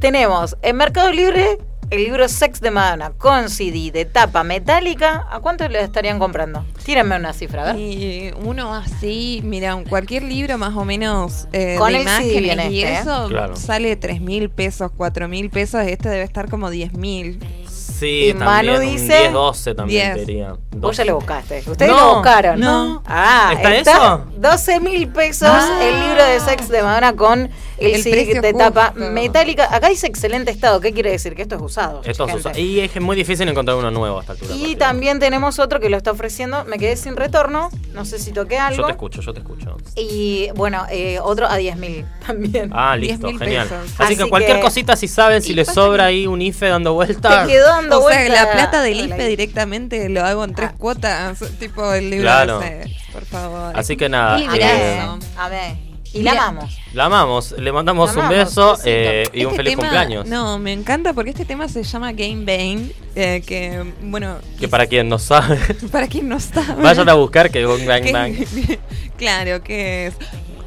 Tenemos en Mercado Libre el libro Sex de Madonna con CD de tapa metálica. ¿A cuánto le estarían comprando? Tírenme una cifra, a ver.
Y uno así, mira, cualquier libro más o menos eh,
Con
de
el CD
imágenes
viene
y
este, ¿eh?
eso
Claro.
sale 3 mil pesos, 4 mil pesos. Este debe estar como 10 mil.
Sí,
Y Manu
también. un
dice
10, 12 también
10.
diría.
Vos ya
12.
lo buscaste. Ustedes
No,
lo buscaron.
no.
Ah,
¿Está eso?
12 mil pesos
Ah.
el libro de sex de Madonna con el,
El precio
de tapa metálica. Acá dice excelente estado. ¿Qué quiere decir? Que esto es usado.
Esto es
gente.
usa- Y es muy difícil encontrar uno nuevo a esta altura.
Y también tenemos otro que lo está ofreciendo. Me quedé sin retorno. No sé si toqué algo.
Yo te escucho, yo te escucho.
Y bueno, eh, otro a 10 mil también.
Ah,
10.000
listo, genial.
pesos.
Así, que
Así
cualquier
que-
cosita, si saben, si les sobra
que-
ahí un IFE dando vueltas.
Te quedó dando
O sea,
vuelta
la plata del IFE directamente lo hago en tres
Ah.
cuotas. Tipo el libro
Claro.
ese, por favor.
Así que nada. Eh,
a ver. Y la amamos.
la amamos, le mandamos
La
un
amamos,
beso eh, y un
Este
feliz
tema-
cumpleaños.
No, me encanta porque este tema se llama Game Bane. eh, que, bueno,
Que para quien no sabe,
para quien no sabe.
vayan a buscar que Bang Bang
que-
Bang.
claro, que es.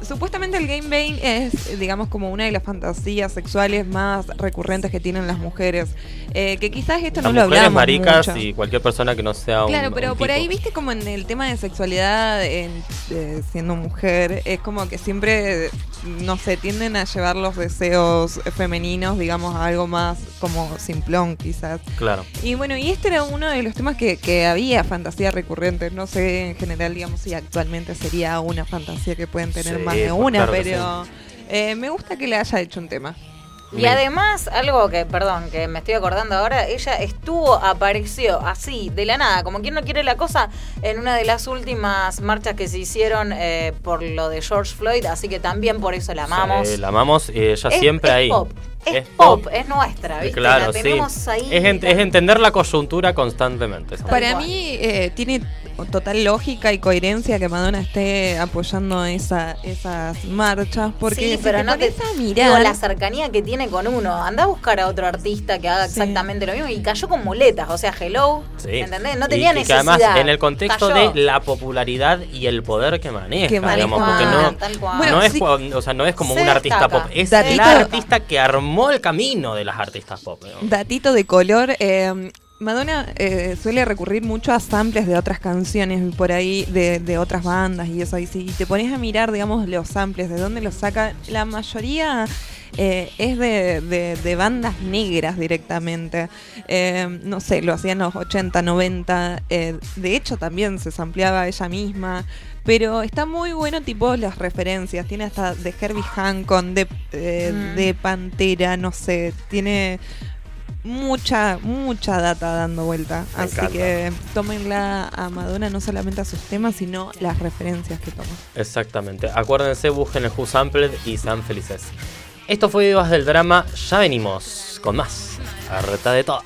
Supuestamente el Game Bane es, digamos, como una de las fantasías sexuales más recurrentes que tienen las mujeres. Eh, que quizás esto
Las
no lo hablamos
maricas
mucho.
y cualquier persona que no sea un
Claro, pero
un
por
tipo.
ahí, viste, como en el tema de sexualidad, en- eh, siendo mujer, es como que siempre, no sé, tienden a llevar los deseos femeninos, digamos, a algo más como simplón, quizás.
Claro.
Y bueno, y este era uno de los temas que, que había fantasía recurrente. No sé en general, digamos, si actualmente sería una fantasía que pueden tener
Sí,
más de
pues
una,
claro
pero eh, me gusta que le haya hecho un tema.
Y además, algo que, perdón, que me estoy acordando ahora, ella estuvo, apareció así, de la nada, como quien no quiere la cosa, en una de las últimas marchas que se hicieron eh, por lo de George Floyd, así que también por eso la amamos.
Sí, la amamos y ella
Es-
siempre
es
ahí.
Pop, es, pop, es nuestra, ¿viste?
Claro,
la tenemos
sí.
ahí.
Es, ent- es entender la coyuntura constantemente.
Para
cual.
mí eh, tiene total lógica y coherencia que Madonna esté apoyando esa, esas marchas, porque
sí,
si
pero
te
no te
pones a
digo,
mirar...
la cercanía que tiene con uno. Anda a buscar a otro artista que haga
Sí.
exactamente lo mismo y cayó con muletas, o sea, hello,
Sí.
¿entendés? No
Y-
tenía
y, que
necesidad.
además en el contexto
Cayó.
de la popularidad y el poder que maneja,
Que maneja.
digamos, porque no,
Tal cual.
Bueno,
no es, o sea, no es como un artista
destaca.
pop, es
Datito-
la artista que armó el camino de las artistas pop.
Datito de color. eh, Madonna eh, suele recurrir mucho a samples de otras canciones por ahí, de, de otras bandas y eso. Y si te pones a mirar, digamos, los samples, de dónde los saca, la mayoría eh, es de, de- de bandas negras directamente. Eh, no sé, lo hacían los 80, 90. eh, de hecho, también se sampleaba ella misma. Pero está muy bueno, tipo, las referencias. Tiene hasta de Herbie Hancock, de,
Mm.
de Pantera, no sé. Tiene mucha, mucha data dando vuelta.
Me
Así
encanta.
que tómenla a Madonna no solamente a sus temas, sino las referencias que toma.
Exactamente. Acuérdense, busquen el Who Sampled y sean felices. Esto fue Divas del Drama. Ya venimos con más. Harta de todo.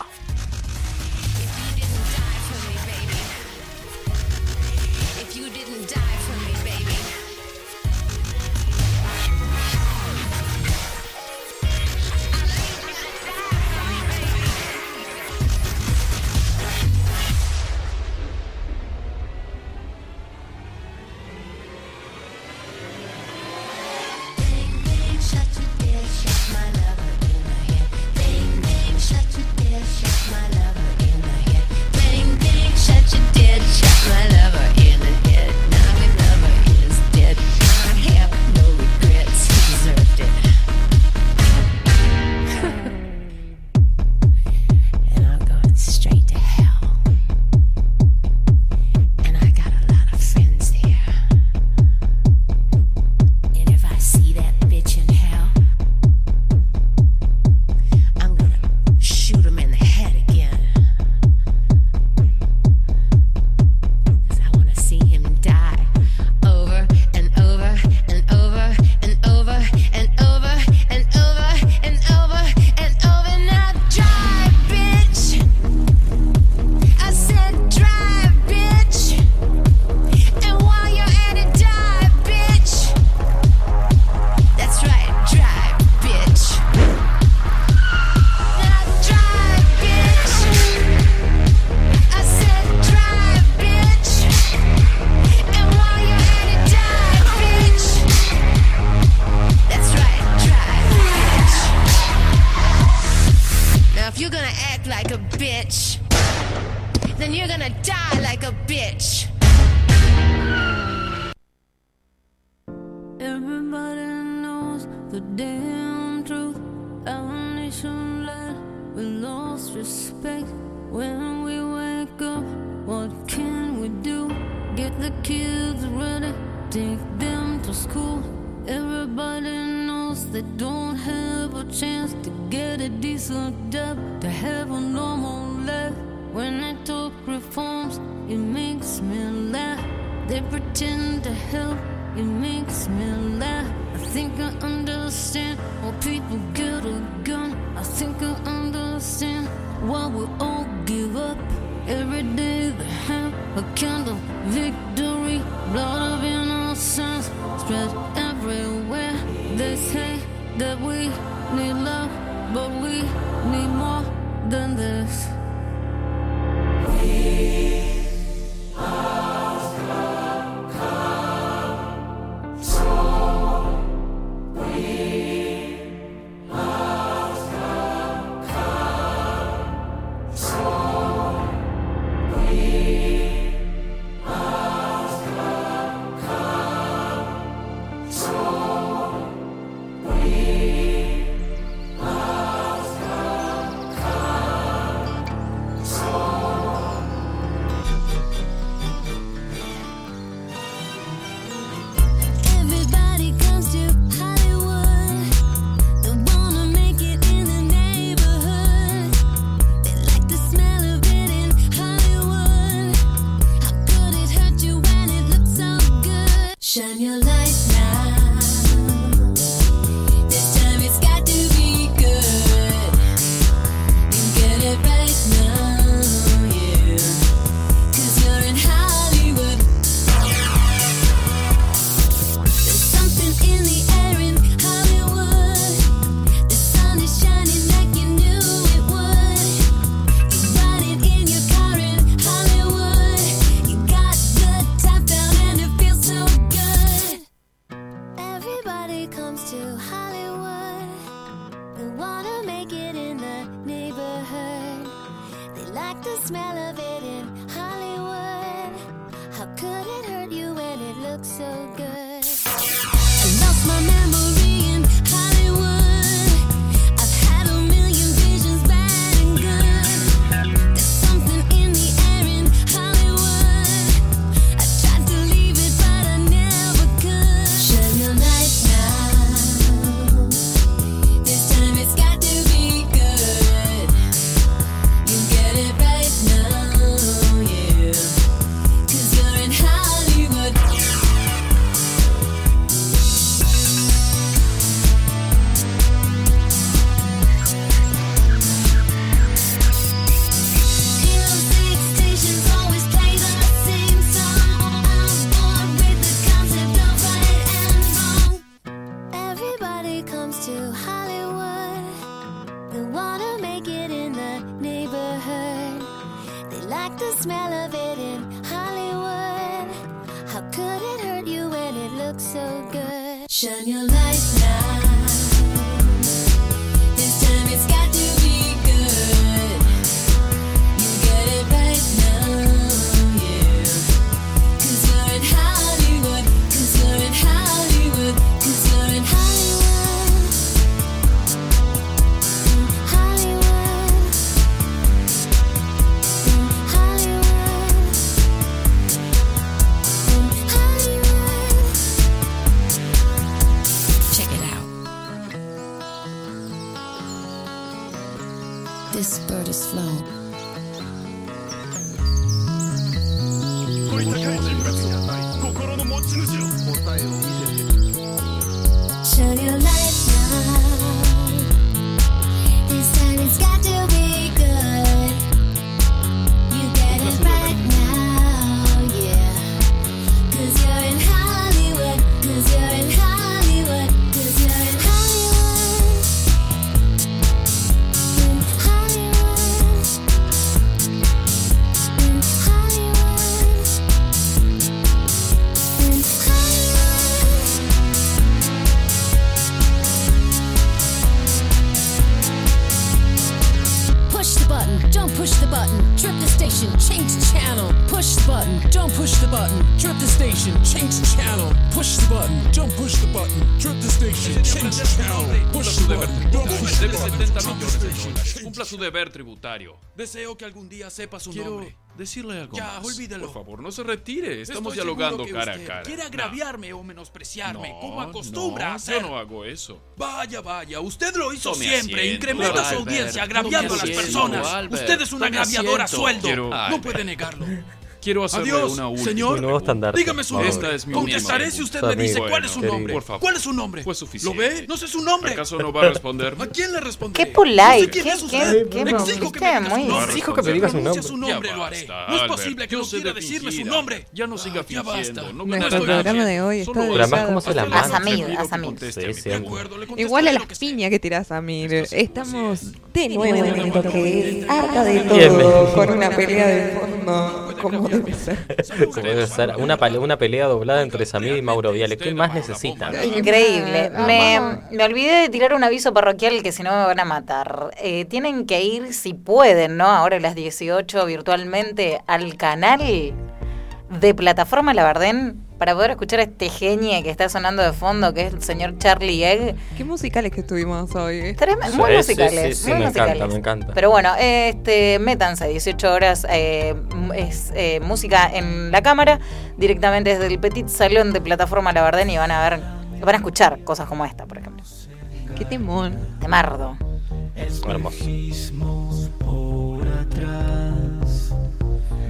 Get the kids ready, take them to school. Everybody knows they don't have a chance to get a decent job, to have a normal life. When I talk reforms, it makes me laugh. They pretend to help, it makes me laugh. I think I understand why people get a gun. I think I understand why we all give up. Every day they have a candle, victory, blood of innocence spread everywhere. They say that we need love, but we need more than this.
so good.
Deber tributario.
Deseo que algún día sepa su
Quiero
nombre.
decirle algo
Ya,
más.
olvídelo.
Por favor, no se retire. Estamos
Estoy
dialogando
que
cara a cara.
Quiere
No.
agraviarme o menospreciarme,
No,
como acostumbra
no,
hacer.
Yo no hago eso.
Vaya, vaya, usted lo hizo
Tome
siempre.
asiento,
Incrementa su
Albert.
audiencia agraviando a las personas.
Albert.
Usted es un agraviador a sueldo.
Quiero-
no puede negarlo.
Quiero hacerle
Adiós,
una última.
señor. Dígame su nombre.
Esta es mi
Contestaré si usted me dice
Bueno,
cuál es su
querido.
nombre.
Por favor.
¿Cuál es su nombre?
Fue
¿Lo
suficiente.
ve? No sé su nombre.
¿Acaso no va a responder?
¿A quién le responde?
Qué polite,
¿quién
qué,
es
qué,
usted?
qué,
Exijo que me
qué
diga su
muy...
nombre.
Exijo que me diga su
Pronuncia
nombre.
su nombre,
Ya
lo haré.
basta,
No es posible que no quiera
de
decirme su nombre.
Ya no siga
Ya basta.
fingiendo.
Nuestro programa
haciendo.
de hoy
Solo
está
voy
Pero además,
dedicado
¿cómo se la manda?
Igual a
lo
las piñas que tirás, Samir. Estamos de nuevo en que es harta de todo, con una pelea de fondo, como debe ser.
Como debe ser una, pale- una pelea doblada entre Samir y Mauro Viale. ¿Qué más necesitan?
Increíble. Me, me olvidé de tirar un aviso parroquial que si no me van a matar. Eh, tienen que ir, si pueden, ¿no? Ahora a las 18 virtualmente al canal de Plataforma Labardén para poder escuchar a este genio que está sonando de fondo, que es el señor Charlie Egg.
Qué musicales que estuvimos hoy.
Sí,
muy musicales.
sí, sí,
muy
me
musicales.
encanta, me encanta.
Pero bueno, este, métanse 18 horas, eh, es eh, música en la cámara, directamente desde el Petit Salón de Plataforma Labardén y van a ver, van a escuchar cosas como esta, por ejemplo.
Qué temón.
De Mardo.
Hermoso.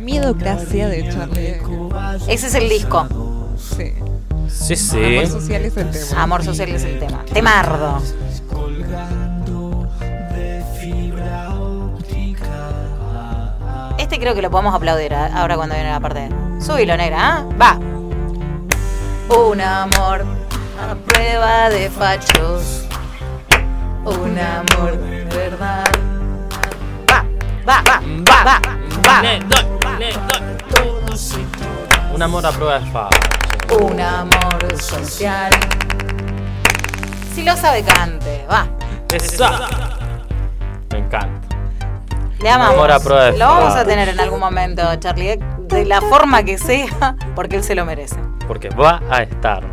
Miedocracia de Charlie.
Ese es el disco.
Sí.
Sí, sí.
Amor social es el tema.
Amor social es el tema. Temardo. Este creo que lo podemos aplaudir ¿eh? ahora cuando viene la parte. Subilo, negra, ¿ah? Va. Un amor a prueba de fachos. Un amor de verdad. Va, va, va, va, va, va.
Le doy, le doy. Un amor a prueba de fama.
Un amor social. Si lo sabe, cante. Va.
Esa. Me encanta.
Le amamos.
Amor a prueba de
lo vamos a tener en algún momento, Charlie, eh, de la forma que sea, porque él se lo merece.
Porque va a estar.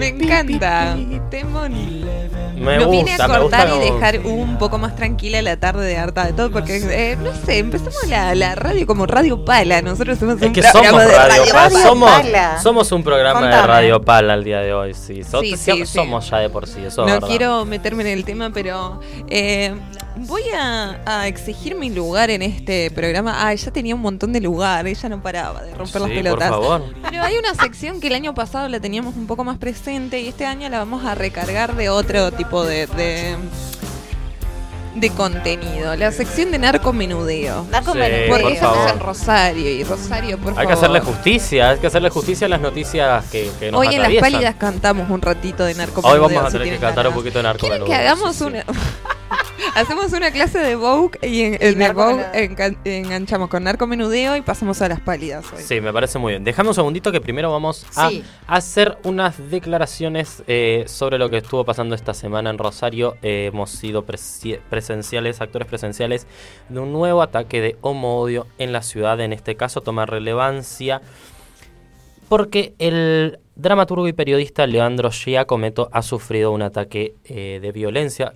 Me encanta. Temón.
Me gusta,
viene a
me gusta.
cortar y dejar un poco más tranquila la tarde de harta de todo, porque, eh, no sé, empezamos la, la radio como Radio Pala. Nosotros somos
Es
un
que
programa
somos
de
Radio, Pala.
Radio
Somos,
Pala.
somos un programa de. Radio Pala al día de hoy, sí. So-
Sí,
so-
sí, sí.
somos ya de por sí, eso es
No
verdad.
quiero meterme en el tema, pero eh, voy a, a exigir mi lugar en este programa. Ah, ya tenía un montón de lugar, ella no paraba de romper las pelotas.
por favor.
Pero hay una sección que el año pasado la teníamos un poco más presente y este año la vamos a recargar de otro tipo de, de, de contenido. La sección de narcomenudeo.
Narcomenudeo.
Sí,
Porque
por
estamos
favor.
en Rosario y Rosario, por
Hay
favor.
que hacerle justicia, hay que hacerle justicia a las noticias que, que nos
Hoy en las pálidas cantamos un ratito de narcomenudeo.
Hoy vamos a
si
tener que cantar un poquito de narco
¿Quieren que
menudo,
hagamos
sí, sí.
una... Hacemos una clase de Vogue y en,
Y
de Vogue engan- enganchamos con narcomenudeo y pasamos a las pálidas hoy.
Sí, me parece muy bien. Dejame un segundito que primero vamos a
Sí.
hacer unas declaraciones eh, sobre lo que estuvo pasando esta semana en Rosario. Eh, hemos sido presenciales, actores presenciales de un nuevo ataque de homo-odio en la ciudad. En este caso toma relevancia porque el dramaturgo y periodista Leandro Giacometto ha sufrido un ataque eh, de violencia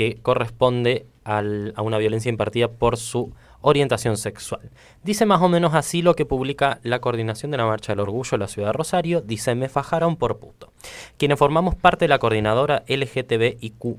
que corresponde a una violencia impartida por su orientación sexual. Dice más o menos así lo que publica la coordinación de la Marcha del Orgullo de la Ciudad de Rosario. Dice, me fajaron por puto. Quienes formamos parte de la coordinadora LGTBIQ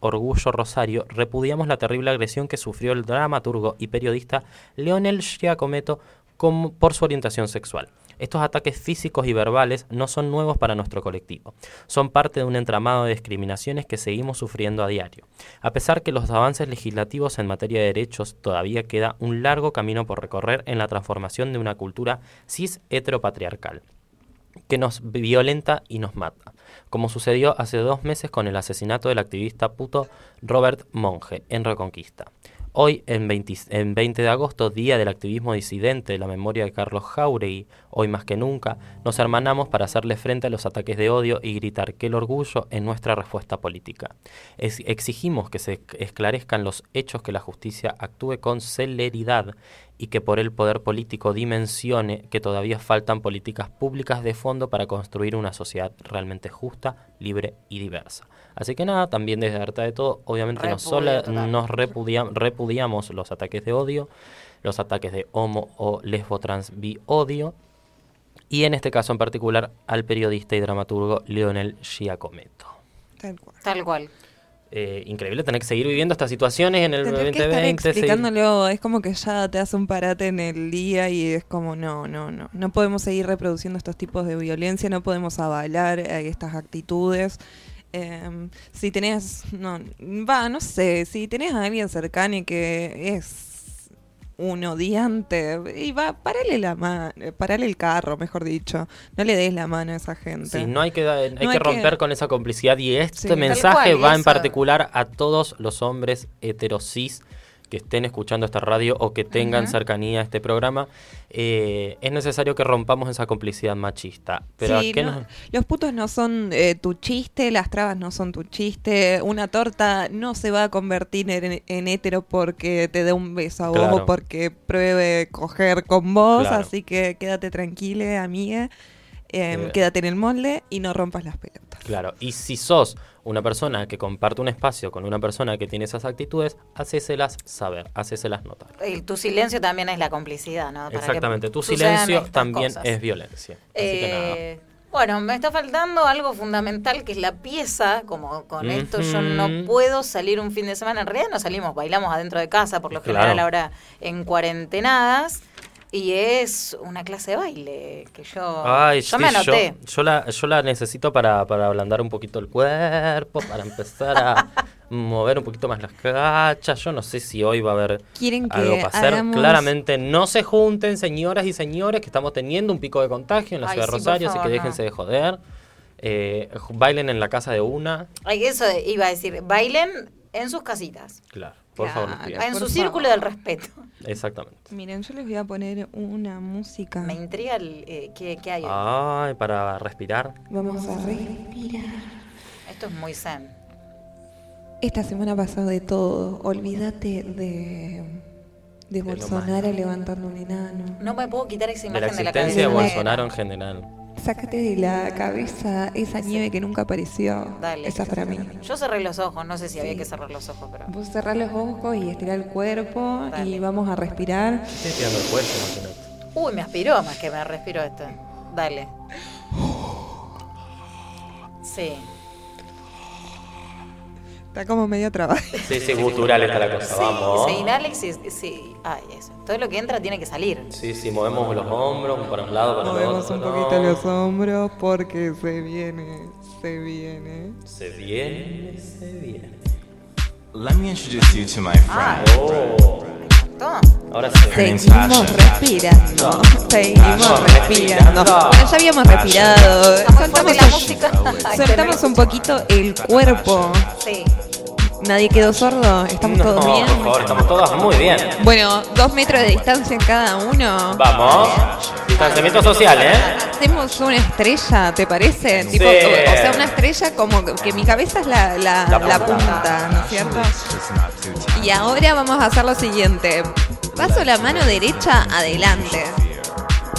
Orgullo Rosario, repudiamos la terrible agresión que sufrió el dramaturgo y periodista Leonel Giacometto como- por su orientación sexual. Estos ataques físicos y verbales no son nuevos para nuestro colectivo. Son parte de un entramado de discriminaciones que seguimos sufriendo a diario. A pesar que los avances legislativos en materia de derechos todavía queda un largo camino por recorrer en la transformación de una cultura cis heteropatriarcal que nos violenta y nos mata, como sucedió hace dos meses con el asesinato del activista puto Robert Monge en Reconquista. Hoy, en 20, en 20 de agosto, Día del Activismo Disidente de la Memoria de Carlos Jauregui, Hoy más que nunca, nos hermanamos para hacerle frente a los ataques de odio y gritar que el orgullo es nuestra respuesta política. Es- exigimos que se esclarezcan los hechos, que la justicia actúe con celeridad y que por el poder político dimensione que todavía faltan políticas públicas de fondo para construir una sociedad realmente justa, libre y diversa. Así que nada, también desde Harta de Todo, obviamente nos,
Repudio
sola-
total.
nos repudia- repudiamos los ataques de odio, los ataques de homo o lesbo trans bi odio, y en este caso en particular al periodista y dramaturgo Leonel Giacometto.
Tal cual.
Tal cual.
Eh, increíble tener que seguir viviendo estas situaciones en el
Tener que estar
2020. seguir-
explicándolo es como que ya te hace un parate en el día y es como no, no, no. No podemos seguir reproduciendo estos tipos de violencia, no podemos avalar eh, estas actitudes. Em, si tenés, no, va, no sé, si tenés a alguien cercano y que es un odiante, y va, parale la mano, parale el carro, mejor dicho. No le des la mano a esa gente.
Sí, no hay que, da- hay
No
que
hay que-
romper con esa complicidad y este
Sí.
Mensaje
cual,
va en particular a todos los hombres heterosis que estén escuchando esta radio o que tengan cercanía a este programa. Eh, es necesario que rompamos esa complicidad machista. Pero
Sí,
¿a qué
no,
nos-
Los putos no son eh, tu chiste, las trabas no son tu chiste, una torta no se va a convertir en, en hétero porque te dé un beso a vos o porque pruebe coger con vos,
Claro.
así que quédate tranquila, amiga, eh,
Eh.
quédate en el molde y no rompas las pelotas.
Claro, y si sos una persona que comparte un espacio con una persona que tiene esas actitudes, hacéselas saber, hacéselas notar.
Tu silencio también es la complicidad, ¿no? Para
Exactamente, tu silencio también
cosas.
es violencia. Así que nada.
Eh, bueno, me está faltando algo fundamental que es la pieza. Como con esto yo no puedo salir un fin de semana. En realidad no salimos, bailamos adentro de casa, por lo
Claro.
general ahora en cuarentenadas. Y es una clase de baile que yo,
Ay,
yo
sí,
me anoté.
Yo, yo la, yo la necesito para, para ablandar un poquito el cuerpo, para empezar a mover un poquito más las cachas. Yo no sé si hoy va a haber
Quieren que
algo para hacer. Claramente no se junten, señoras y señores, que estamos teniendo un pico de contagio en la
Ay,
ciudad de
sí,
Rosario, así que
no.
déjense de joder. Eh, bailen en la casa de una.
Ay, eso iba a decir, bailen en sus casitas.
Claro, por
Claro.
En
por
su
favor.
círculo del respeto.
Exactamente.
Miren, yo les voy a poner una música.
Me intriga el, eh, qué, qué hay.
Ay, para respirar.
Vamos a respirar.
Esto es muy zen.
Esta semana pasó de todo. Olvídate de, de Bolsonaro levantando un enano.
No me puedo quitar esa
De la
imagen de la,
existencia de
cabeza.
Bolsonaro en general.
Sácate de la cabeza esa nieve que nunca apareció.
Dale.
Esa es para mí.
Yo cerré los ojos, no sé si había que cerrar los ojos, pero.
Vos cerrá los ojos y estirar el cuerpo
Dale.
y vamos a respirar.
Estoy tirando el cuello, imagínate.
Uy, me aspiró más que me respiró esto. Dale. Sí.
Está como medio trabajo.
Sí, sí, gutural está la cosa, vamos.
Se inhala y se. Sí. Ay, eso. Todo lo que entra tiene que salir.
Sí, sí, movemos los hombros para un lado, para el
Movemos
otro.
un poquito los hombros porque se viene, se viene.
Se viene, se viene.
Let me introduce you to my friend.
Oh,
Toma.
ahora
Seguimos respirando, seguimos respirando. Bueno, ya habíamos respirado. Soltamos
la música.
Soltamos un poquito el cuerpo.
Sí.
Nadie quedó sordo, estamos
No,
todos bien.
por favor, estamos todos muy bien.
Bueno, dos metros de distancia cada uno.
Vamos. Distanciamiento social, ¿eh?
Hacemos una estrella, ¿te parece? Tipo,
Sí.
o, o sea, una estrella como que- mi cabeza es la, la,
La
la
punta.
punta, ¿no es cierto? Y ahora vamos a hacer lo siguiente. Paso la mano derecha adelante,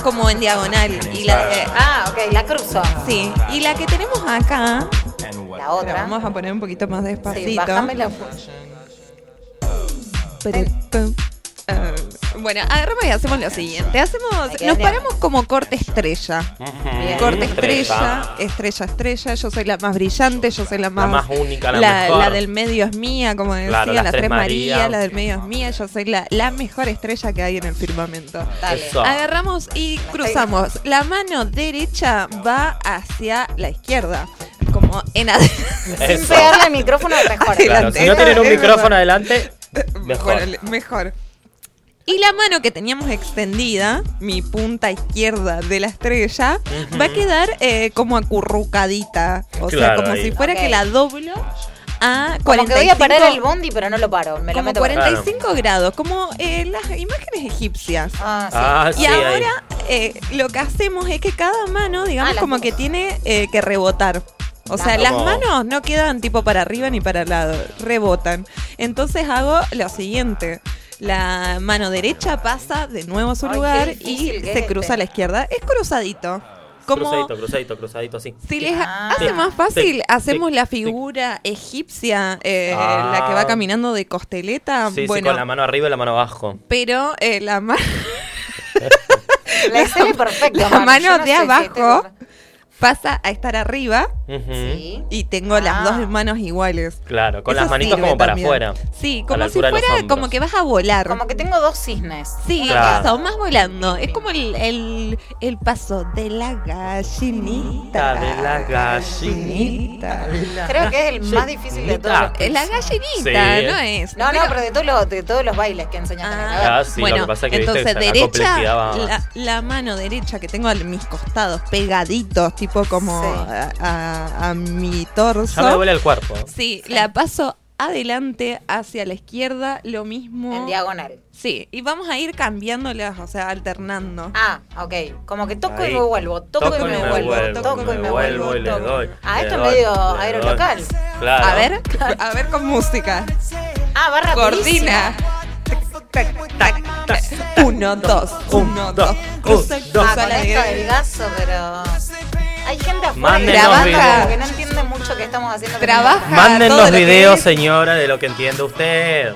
como en diagonal. Y la, eh,
Ah, ok, la cruzo.
sí, y la que tenemos acá,
La
la
otra.
vamos a poner un poquito más
Sí,
despacito.
bájame la.
Pero, pum, bueno, agarramos y hacemos lo siguiente. Hacemos, nos paramos como corte estrella.
Bien.
Corte estrella, estrella, estrella. Yo soy la más brillante, yo soy la más,
más única, la
la,
mejor.
la del medio es mía, como decía,
Claro, las
las
tres
tres
María.
María, la del medio es mía. Yo soy la, la mejor estrella que hay en el firmamento.
Dale.
Eso.
Agarramos y cruzamos. La mano derecha va hacia la izquierda. Como en adelante.
Sin pegarle al micrófono mejor.
Claro, si no tienen un micrófono adelante, mejor.
Bueno, mejor. Y la mano que teníamos extendida, mi punta izquierda de la estrella, va a quedar eh, como acurrucadita. O sea, como
ahí.
si fuera que la doblo a 45
Como que voy a parar el bondi, pero no lo paro. Me lo
como
meto por ahí.
45 grados, como eh, las imágenes egipcias.
Ah, sí.
Ah,
y
sí,
ahora eh, lo que hacemos es que cada mano, digamos,
Ah,
como que tiene eh, que rebotar. O sea,
Las
manos no quedan tipo para arriba ni para el lado, rebotan. Entonces hago lo siguiente. La mano derecha pasa de nuevo a su
Ay,
lugar y se
es
cruza
este.
a la izquierda. Es cruzadito. Como
Cruzadito, cruzadito, cruzadito, así.
si les
Ah.
hace
Sí,
más fácil,
sí,
hacemos
sí,
la
sí.
figura egipcia, eh,
Ah.
la que va caminando de costeleta.
Sí, sí,
bueno,
con la mano arriba y la mano abajo.
pero eh, la mano
La Excel es perfecta.
la mano
no
de
si
abajo
este-
pasa a estar arriba.
Sí.
y tengo las
Ah.
dos manos iguales.
Claro, con
Eso
las manitos como para
también.
afuera.
Sí, como si fuera como que vas a volar.
Como que tengo dos cisnes.
Sí,
Claro.
eso, más volando. Es como el, el, el paso de la gallinita.
De la gallinita.
Creo que es el más difícil de todos.
Es la gallinita,
Sí.
no es.
No, no, pero de todos los, de todos los bailes que enseñan también. A ver.
Ah, sí, lo
bueno,
que pasa es que,
entonces derecha, la, la mano derecha que tengo a mis costados pegaditos, tipo como
Sí.
a, a- a mi torso.
Ya me duele el cuerpo.
Sí, la paso adelante hacia la izquierda, lo mismo.
En diagonal.
Sí, y vamos a ir cambiándolas, o sea, alternando.
Ah, ok. Como que toco
Ahí.
y me vuelvo, toco, y me, vuelvo, toco y me vuelvo.
y le
toco.
doy.
Ah,
le
esto es
doy,
medio aerolocal.
Claro.
A ver, a ver con música.
Ah, rapidísimo.
Coordina. Tac, tac, tac. Uno, dos, uno, dos. Cruza,
Ah, con
la
esto del gaso, pero... Hay gente afuera que, trabaja,
videos.
que no entiende mucho qué estamos haciendo.
Trabaja.
Mándenos
todo lo que
videos,
es-
señora, de lo que entiende usted.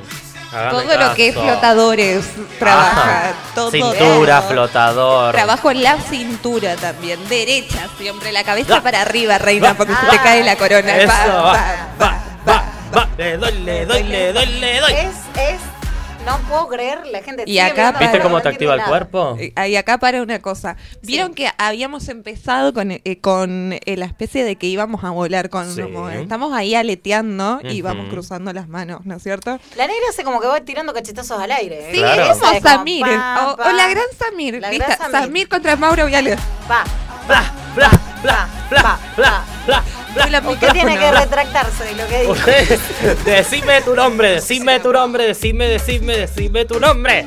Hágame
Todo lo que es flotadores trabaja.
Ajá.
Todo,
Cintura,
todo.
flotador.
Trabajo en la cintura también, derecha siempre, la cabeza
Ah.
para arriba, reina,
Va.
porque se te cae la corona.
Eso,
Va,
va,
va,
va, va, va. Le doy, le doy, le doy, le doy.
Es, es... No puedo creer, la gente
Y acá
viendo,
¿Viste cómo
no
te activa el
nada.
cuerpo?
Eh, Y acá para una cosa. Vieron que habíamos empezado con, eh, con eh, la especie de que íbamos a volar con
Sí.
como- estamos ahí aleteando y vamos cruzando las manos, ¿no es cierto?
La negra hace como que va tirando cachetazos al aire. ¿eh?
Sí,
Claro.
eso
es
Samir.
pa,
o, la gran Samir.
La
¿viste?
gran
Samir.
Samir.
contra Mauro Viales.
Va,
Bla, bla, bla, bla, bla, bla, bla.
Usted tiene que retractarse de lo que dijo.
Usted, decime tu nombre, decime tu nombre, decime, decime, decime tu nombre.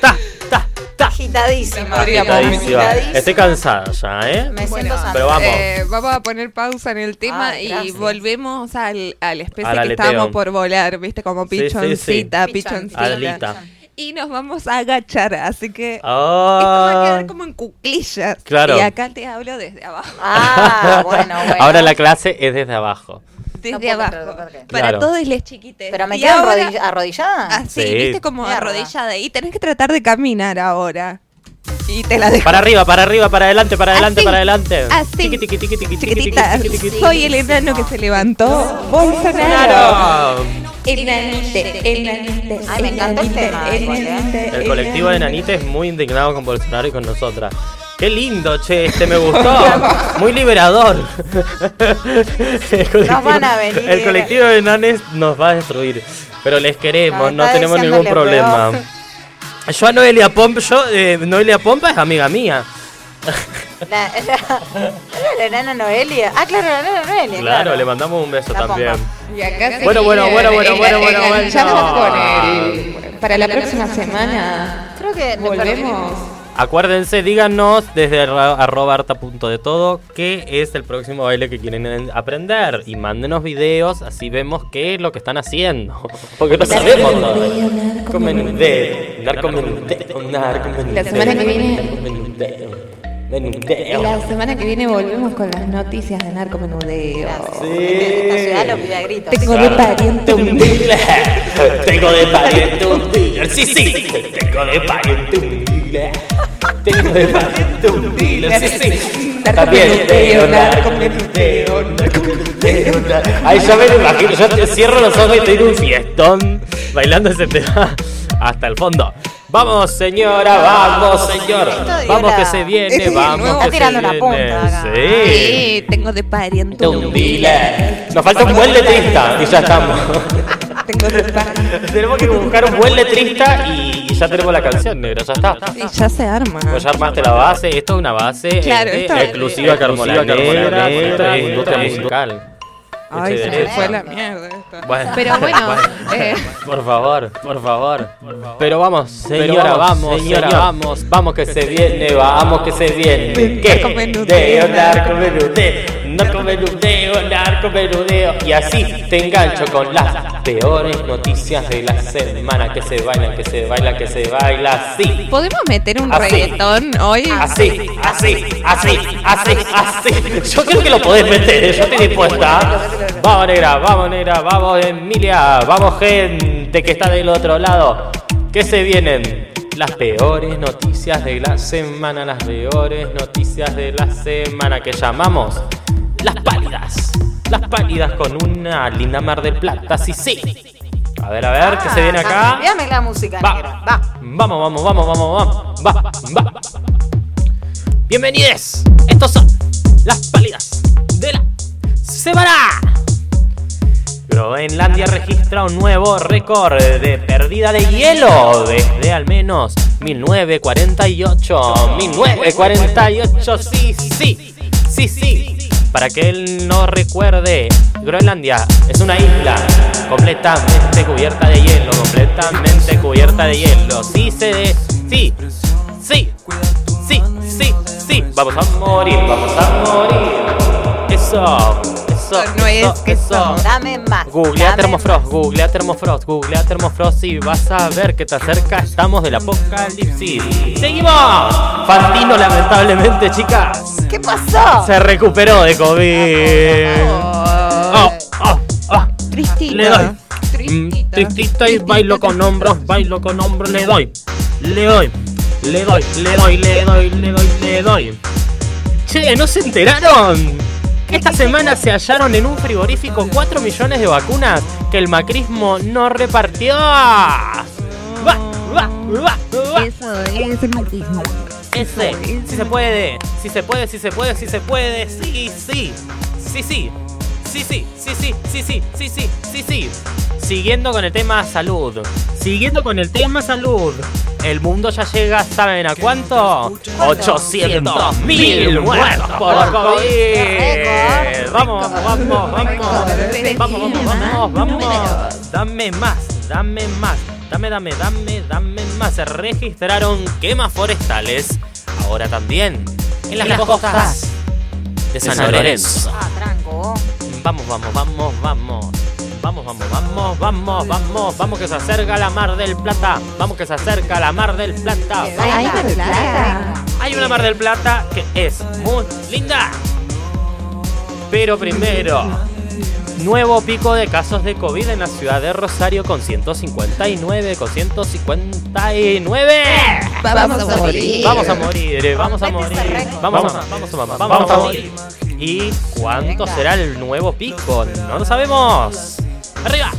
Ta, ta, ta.
Agitadísima.
Agitadísima.
Agitadísima.
Estoy cansada ya, ¿eh?
Me
Bueno,
siento
pero vamos.
Eh, vamos a poner pausa en el tema
Ay,
y volvemos al, a la especie
Al
que
aleteo.
estábamos por volar, ¿viste? Como
Sí, sí, sí.
pichoncita,
Pichón.
pichoncita.
Alita.
Y nos vamos a agachar, así que esto va a
Ah.
quedar como en cuclillas.
Claro.
Y acá te hablo desde abajo.
Ah, bueno, bueno.
Ahora la clase es desde abajo.
Desde
No
abajo. Para
Claro.
todos les chiquites.
Pero me
Y
quedo
ahora-
arrodilla- arrodillada.
Así,
Sí.
viste como
Mierda.
arrodillada. Y tenés que tratar de caminar ahora. Y te la dejo.
Para arriba, para arriba, para adelante, para adelante,
Así.
para adelante.
Así.
Tiqui, tiqui, tiqui, tiqui, tiqui,
Chiquitita, soy el enano que se levantó. Bolsonaro. Enanite, enanite.
Ay, me el tema, igual, ¿eh?
enanite,
El colectivo de
enanite.
Es muy indignado con Bolsonaro y con nosotras. Qué lindo, che, este me gustó. Muy liberador. El colectivo,
van a venir.
El colectivo de nanes nos va a destruir. Pero les queremos,
Nos
no tenemos ningún problema. Yo a Noelia Pompa, yo, eh, Noelia Pompa es amiga mía.
La, la, la enana Noelia. Ah, claro, la enana Noelia.
Claro, le mandamos un beso
La
también.
Y acá se
Bueno, bueno, bueno, bueno,
el-
bueno, bueno,
el-
bueno.
enganchamos con el- Para la próxima semana
Creo que
volvemos.
Acuérdense, díganos desde arroba harta punto de todo qué es el próximo baile que quieren en- aprender. Y mándenos videos, así vemos qué es lo que están haciendo. Porque no sabemos todavía.
La semana que viene-
menudeo.
La semana que viene volvemos con las noticias de narcomenudeo.
Esta ciudad lo pide a gritos.
Tengo de pariente un
dealer. Tengo de pariente un dealer. Sí, sí. Tengo de pariente un dealer. Tengo de pariente un dealer. Sí, sí. Narcomenudeo, narcomenudeo, nar- Ay, yo me lo imagino. Yo te cierro los ojos y te doy un fiestón bailando ese tema hasta el fondo. Vamos, señora, vamos, señor. Vamos que se viene,
Este
vamos
Está tirando
se
una punta acá.
Sí.
Sí, tengo de pariente
Un dealer. Nos falta un buen letrista y ya estamos.
Tengo de pariente.
tenemos que buscar un buen letrista y, y ya tenemos la canción, negro, ya está.
Y ya se arma.
Pues ya armaste la base, esto es una base
Claro,
este,
esto es-
exclusiva Carmona Negra, es industria musical.
Ay,
Eche
se me fue la mierda esto.
Bueno,
Pero bueno, eh,
Por favor, por favor. Pero vamos, señora, vamos, señora, vamos, vamos que se viene, vamos que se viene. ¿Qué? menudeo, narco menudeo, narco menudeo. Y así te engancho con las peores noticias de la semana que se bailan, que se baila, que se baila así.
¿podemos meter un
Así.
reggaetón hoy?
Así, así, así, así, así. Yo creo que lo podés meter, yo estoy dispuesta. Vamos, negra, vamos, negra, vamos, Emilia, vamos, gente que está del otro lado. Que se vienen las peores noticias de la semana, las peores noticias de la semana que llamamos las pálidas. Las pálidas con una linda mar del plata, sí, sí. A ver, a ver, ¿qué se viene acá?
Cambiame la música,
Va.
negra. Va.
Vamos, vamos, vamos, vamos, vamos. Va, va. Bienvenidos. Estos son las pálidas de la semana. Groenlandia registra un nuevo récord de pérdida de hielo desde al menos 1948. 1948, sí, sí, sí, sí. Para que él no recuerde, Groenlandia es una isla completamente cubierta de hielo, completamente cubierta de hielo. Sí, se sí, sí, sí, sí. Vamos a morir, vamos a morir. Eso, eso,
No es
eso,
que
eso.
Dame más.
Googlea
dame
Termofrost, googlea Termofrost, googlea Termofrost y vas a ver que te acerca, estamos del apocalipsis. ¡Seguimos! Fantino, lamentablemente, chicas.
¿Qué pasó?
se recuperó de COVID. Oh, oh, oh.
Tristito.
Le doy. Mm, Tristita y bailo con hombros, bailo con hombros, le doy, le doy, le doy, le doy, le doy, le doy, le doy. Che, ¿no se enteraron? Esta semana se hallaron en un frigorífico 4 millones de vacunas que el macrismo no repartió. Va, va, va, va.
Eso es el machismo.
Ese, si se puede, si se puede, si se puede, si se puede, sí, sí, sí, sí, sí, sí, sí, sí, sí, sí, sí, sí, sí, sí. Siguiendo con el tema salud, siguiendo con el tema salud, el mundo ya llega, ¿saben a cuánto? 800 mil muertos por COVID. Vamos, vamos, vamos, vamos, vamos, vamos, vamos. Dame más, dame más, dame, dame, dame, dame más. Se registraron quemas forestales, ahora también en las, costas de San, Lorenzo. Vamos, vamos, vamos, vamos. Vamos, vamos, vamos, vamos, vamos, vamos que se acerca la Mar del Plata. Vamos que se acerca la Mar del Plata.
Ay, de plata.
Hay una Mar del Plata que es muy linda. Pero primero, nuevo pico de casos de COVID en la ciudad de Rosario con 159, con 159.
Vamos a morir.
Vamos a morir, vamos a morir. Vamos a, vamos a, vamos a morir. ¿Y cuánto será el nuevo pico? No lo sabemos. ¡Arriba!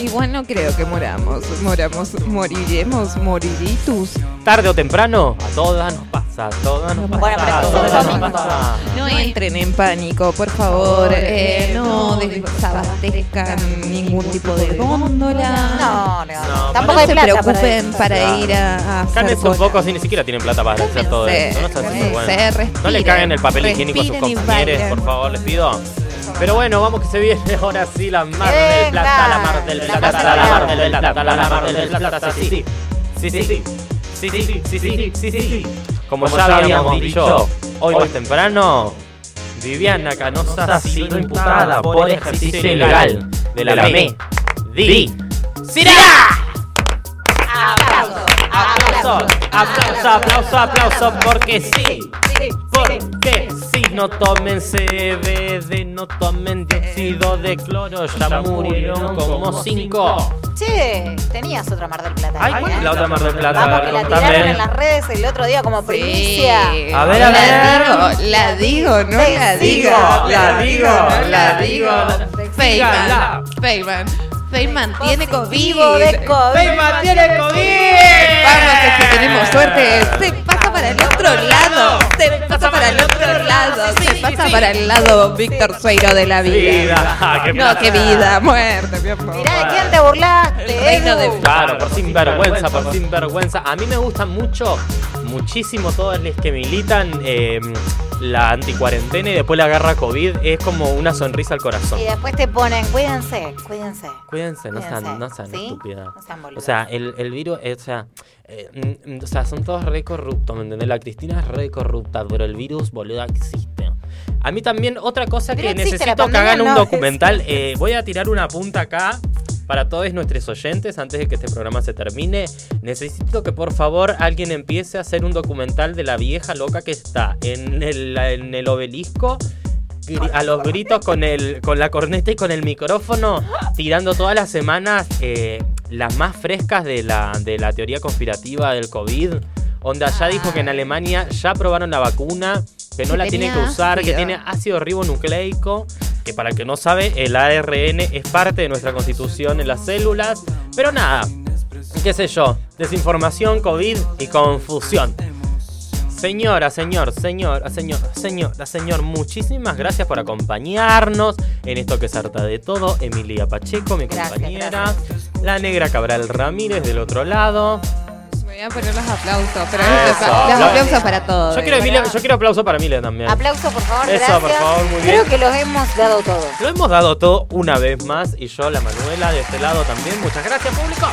Igual no creo que moramos. Moramos, moriremos, moriritus.
Tarde o temprano, a todas nos pasa, a todas nos pasa.
Bueno, pero
a todas
es
nos pasa.
No entren en pánico, por favor. Eh, no desabastezcan ningún tipo de góndola.
No, no,
No,
Tampoco
No
hay
se
plata
preocupen
para
para, ir a, a
Cálmense un poco si ni siquiera tienen plata para hacer todo eso. No, sean
cálmense,
sinvergüenza.
respiren,
no le caguen el papel higiénico a sus compañeros, por favor, les pido. Pero bueno, vamos que se viene ahora sí la mar del plata, la mar del
La
plata, la mar del plata, la mar del plata, sí, sí. Sí, sí, sí. Sí, sí, sí, sí, sí, sí, sí. Como ya habíamos dicho, hoy más temprano, Viviana Canosa ha sido imputada por ejercicio ilegal de la ME. Di. ¡Sira!
Aplauso,
Aplauso, aplauso, aplauso, aplauso, porque sí, porque sí, no tomen CBD, no tomen dióxido de cloro, ya murieron como cinco.
Che, tenías otra Mar del Plata.
Ay,
¿eh?
¿cuál es la otra Mar del Plata?
Vamos, que la tiraron en las redes el otro día como primicia.
A ver, a
la
ver.
digo, la digo, no la digo.
la digo, la digo.
Feynman, Feynman, Feynman tiene COVID.
Vivo de COVID.
¡Feynman tiene COVID!
Vamos, que si tenemos suerte, se pasa para el otro lado. Se pasa para el otro lado. Se pasa para el lado Víctor Sueiro de la vida.
Vida, qué
No, qué vida, muerte, mi amor.
Mirá de quién te burlaste,
reino de-
Edu.
Claro, por sinvergüenza, por sinvergüenza. A mí me gusta mucho, muchísimo todos los que militan eh, la anticuarentena y después la guerra COVID. Es como una sonrisa al corazón.
Y después te ponen, cuídense, cuídense.
Cuídense, no sean, no sean
¿sí?
estúpidas.
No sean.
O sea, el, el virus, eh, o sea, eh, mm, o sea, son todos re corruptos, ¿me entendés? La Cristina es re corrupta, pero el virus, boluda, existe. A mí también, otra cosa
Pero
que necesito que hagan un documental, eh, voy a tirar una punta acá para todos nuestros oyentes antes de que este programa se termine. Necesito que por favor alguien empiece a hacer un documental de la vieja loca que está en el, en el obelisco a los gritos con el con la corneta y con el micrófono tirando todas las semanas eh, las más frescas de la, de la teoría conspirativa del COVID. Onda ya dijo que en Alemania ya probaron la vacuna, que no
Que
la tienen que usar, que tiene ácido ribonucleico, que para el que no sabe, el ARN es parte de nuestra constitución en las células. Pero nada, qué sé yo, desinformación, COVID y confusión. Señora, señor, señora, señora, señora, señor, muchísimas gracias por acompañarnos en esto que es harta de todo. Emilia Pacheco, mi
Gracias,
compañera. La negra Cabral Ramírez del otro lado.
Voy a poner los aplausos, pero
Eso,
los
aplausos.
aplausos para todos.
Yo quiero, Emilia- yo quiero aplauso para Emilia también.
Aplauso, por favor,
Eso,
gracias.
por favor, muy bien.
Creo que los hemos dado todo.
Lo hemos dado todo una vez más y yo, la Manuela, de este lado también. Muchas gracias, público.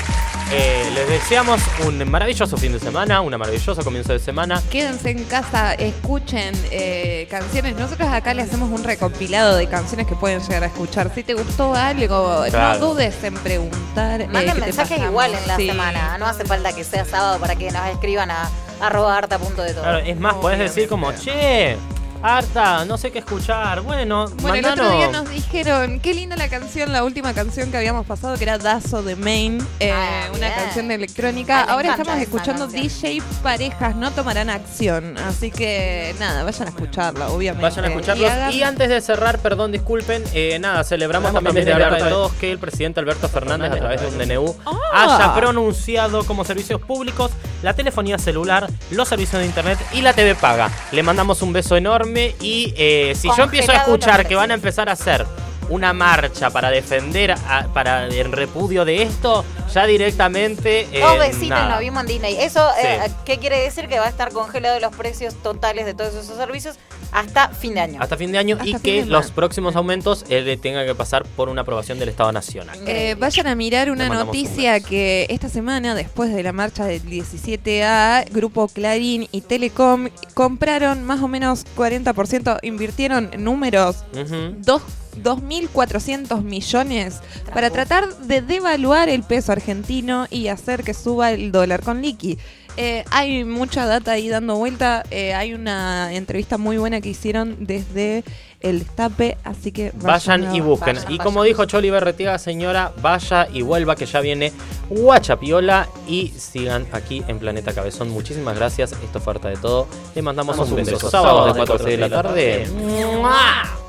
Eh, les deseamos un maravilloso fin de semana, un maravilloso comienzo de semana.
Quédense en casa, escuchen eh, canciones. Nosotros acá le hacemos un recopilado de canciones que pueden llegar a escuchar. Si te gustó algo,
Claro.
no dudes en preguntar. eh,
Manden mensajes igual en la
Sí.
semana. No hace falta que sea sábado para que nos escriban a arroba harta punto de todo.
Claro, es más, podés decir como, che, harta, no sé qué escuchar. Bueno,
Bueno, el otro día nos dijeron, qué linda la canción, la última canción que habíamos pasado, que era Dazo de Main, eh,
Ah,
una
bien.
canción de electrónica.
Ah,
Ahora estamos escuchando
canción.
DJ Parejas No Tomarán Acción. Así que nada, vayan a escucharla, obviamente.
Vayan a escucharlos.
Y hagan-
Y antes de cerrar, perdón, disculpen, eh, nada, celebramos también desde
también de
Harta de
Alberto.
Todos que el presidente Alberto Fernández, a través de un DNU,
Ah.
haya pronunciado como servicios públicos la telefonía celular, los servicios de internet y la TV paga. Le mandamos un beso enorme y eh, si yo empiezo a escuchar que van a empezar a hacer una marcha para defender, a- para en repudio de esto, ya directamente... eh,
Dos besitos
nada.
nos vimos en Disney. ¿Eso
Sí.
eh, qué quiere decir? Que va a estar congelado los precios totales de todos esos servicios hasta fin de año.
Hasta fin de año y
Hasta
que los próximos aumentos eh, le tenga que pasar por una aprobación del Estado Nacional.
Eh, vayan a mirar una
un
noticia que esta semana, después de la marcha del 17A, Grupo Clarín y Telecom compraron más o menos 40%, invirtieron números,
Ujú.
dos- 2.400 millones para tratar de devaluar el peso argentino y hacer que suba el dólar con liqui. Eh, hay mucha data ahí dando vuelta. eh, hay una entrevista muy buena que hicieron desde el destape, así que
Vayan y busquen.
vayan,
y
vayan.
como dijo Choli Berretiga, señora, vaya y vuelva que ya viene Guachapiola y sigan aquí en Planeta Cabezón. Muchísimas gracias. Esto fue harta de todo. Le mandamos un beso. Sábado de 4 a 6 de la tarde. ¡Mua!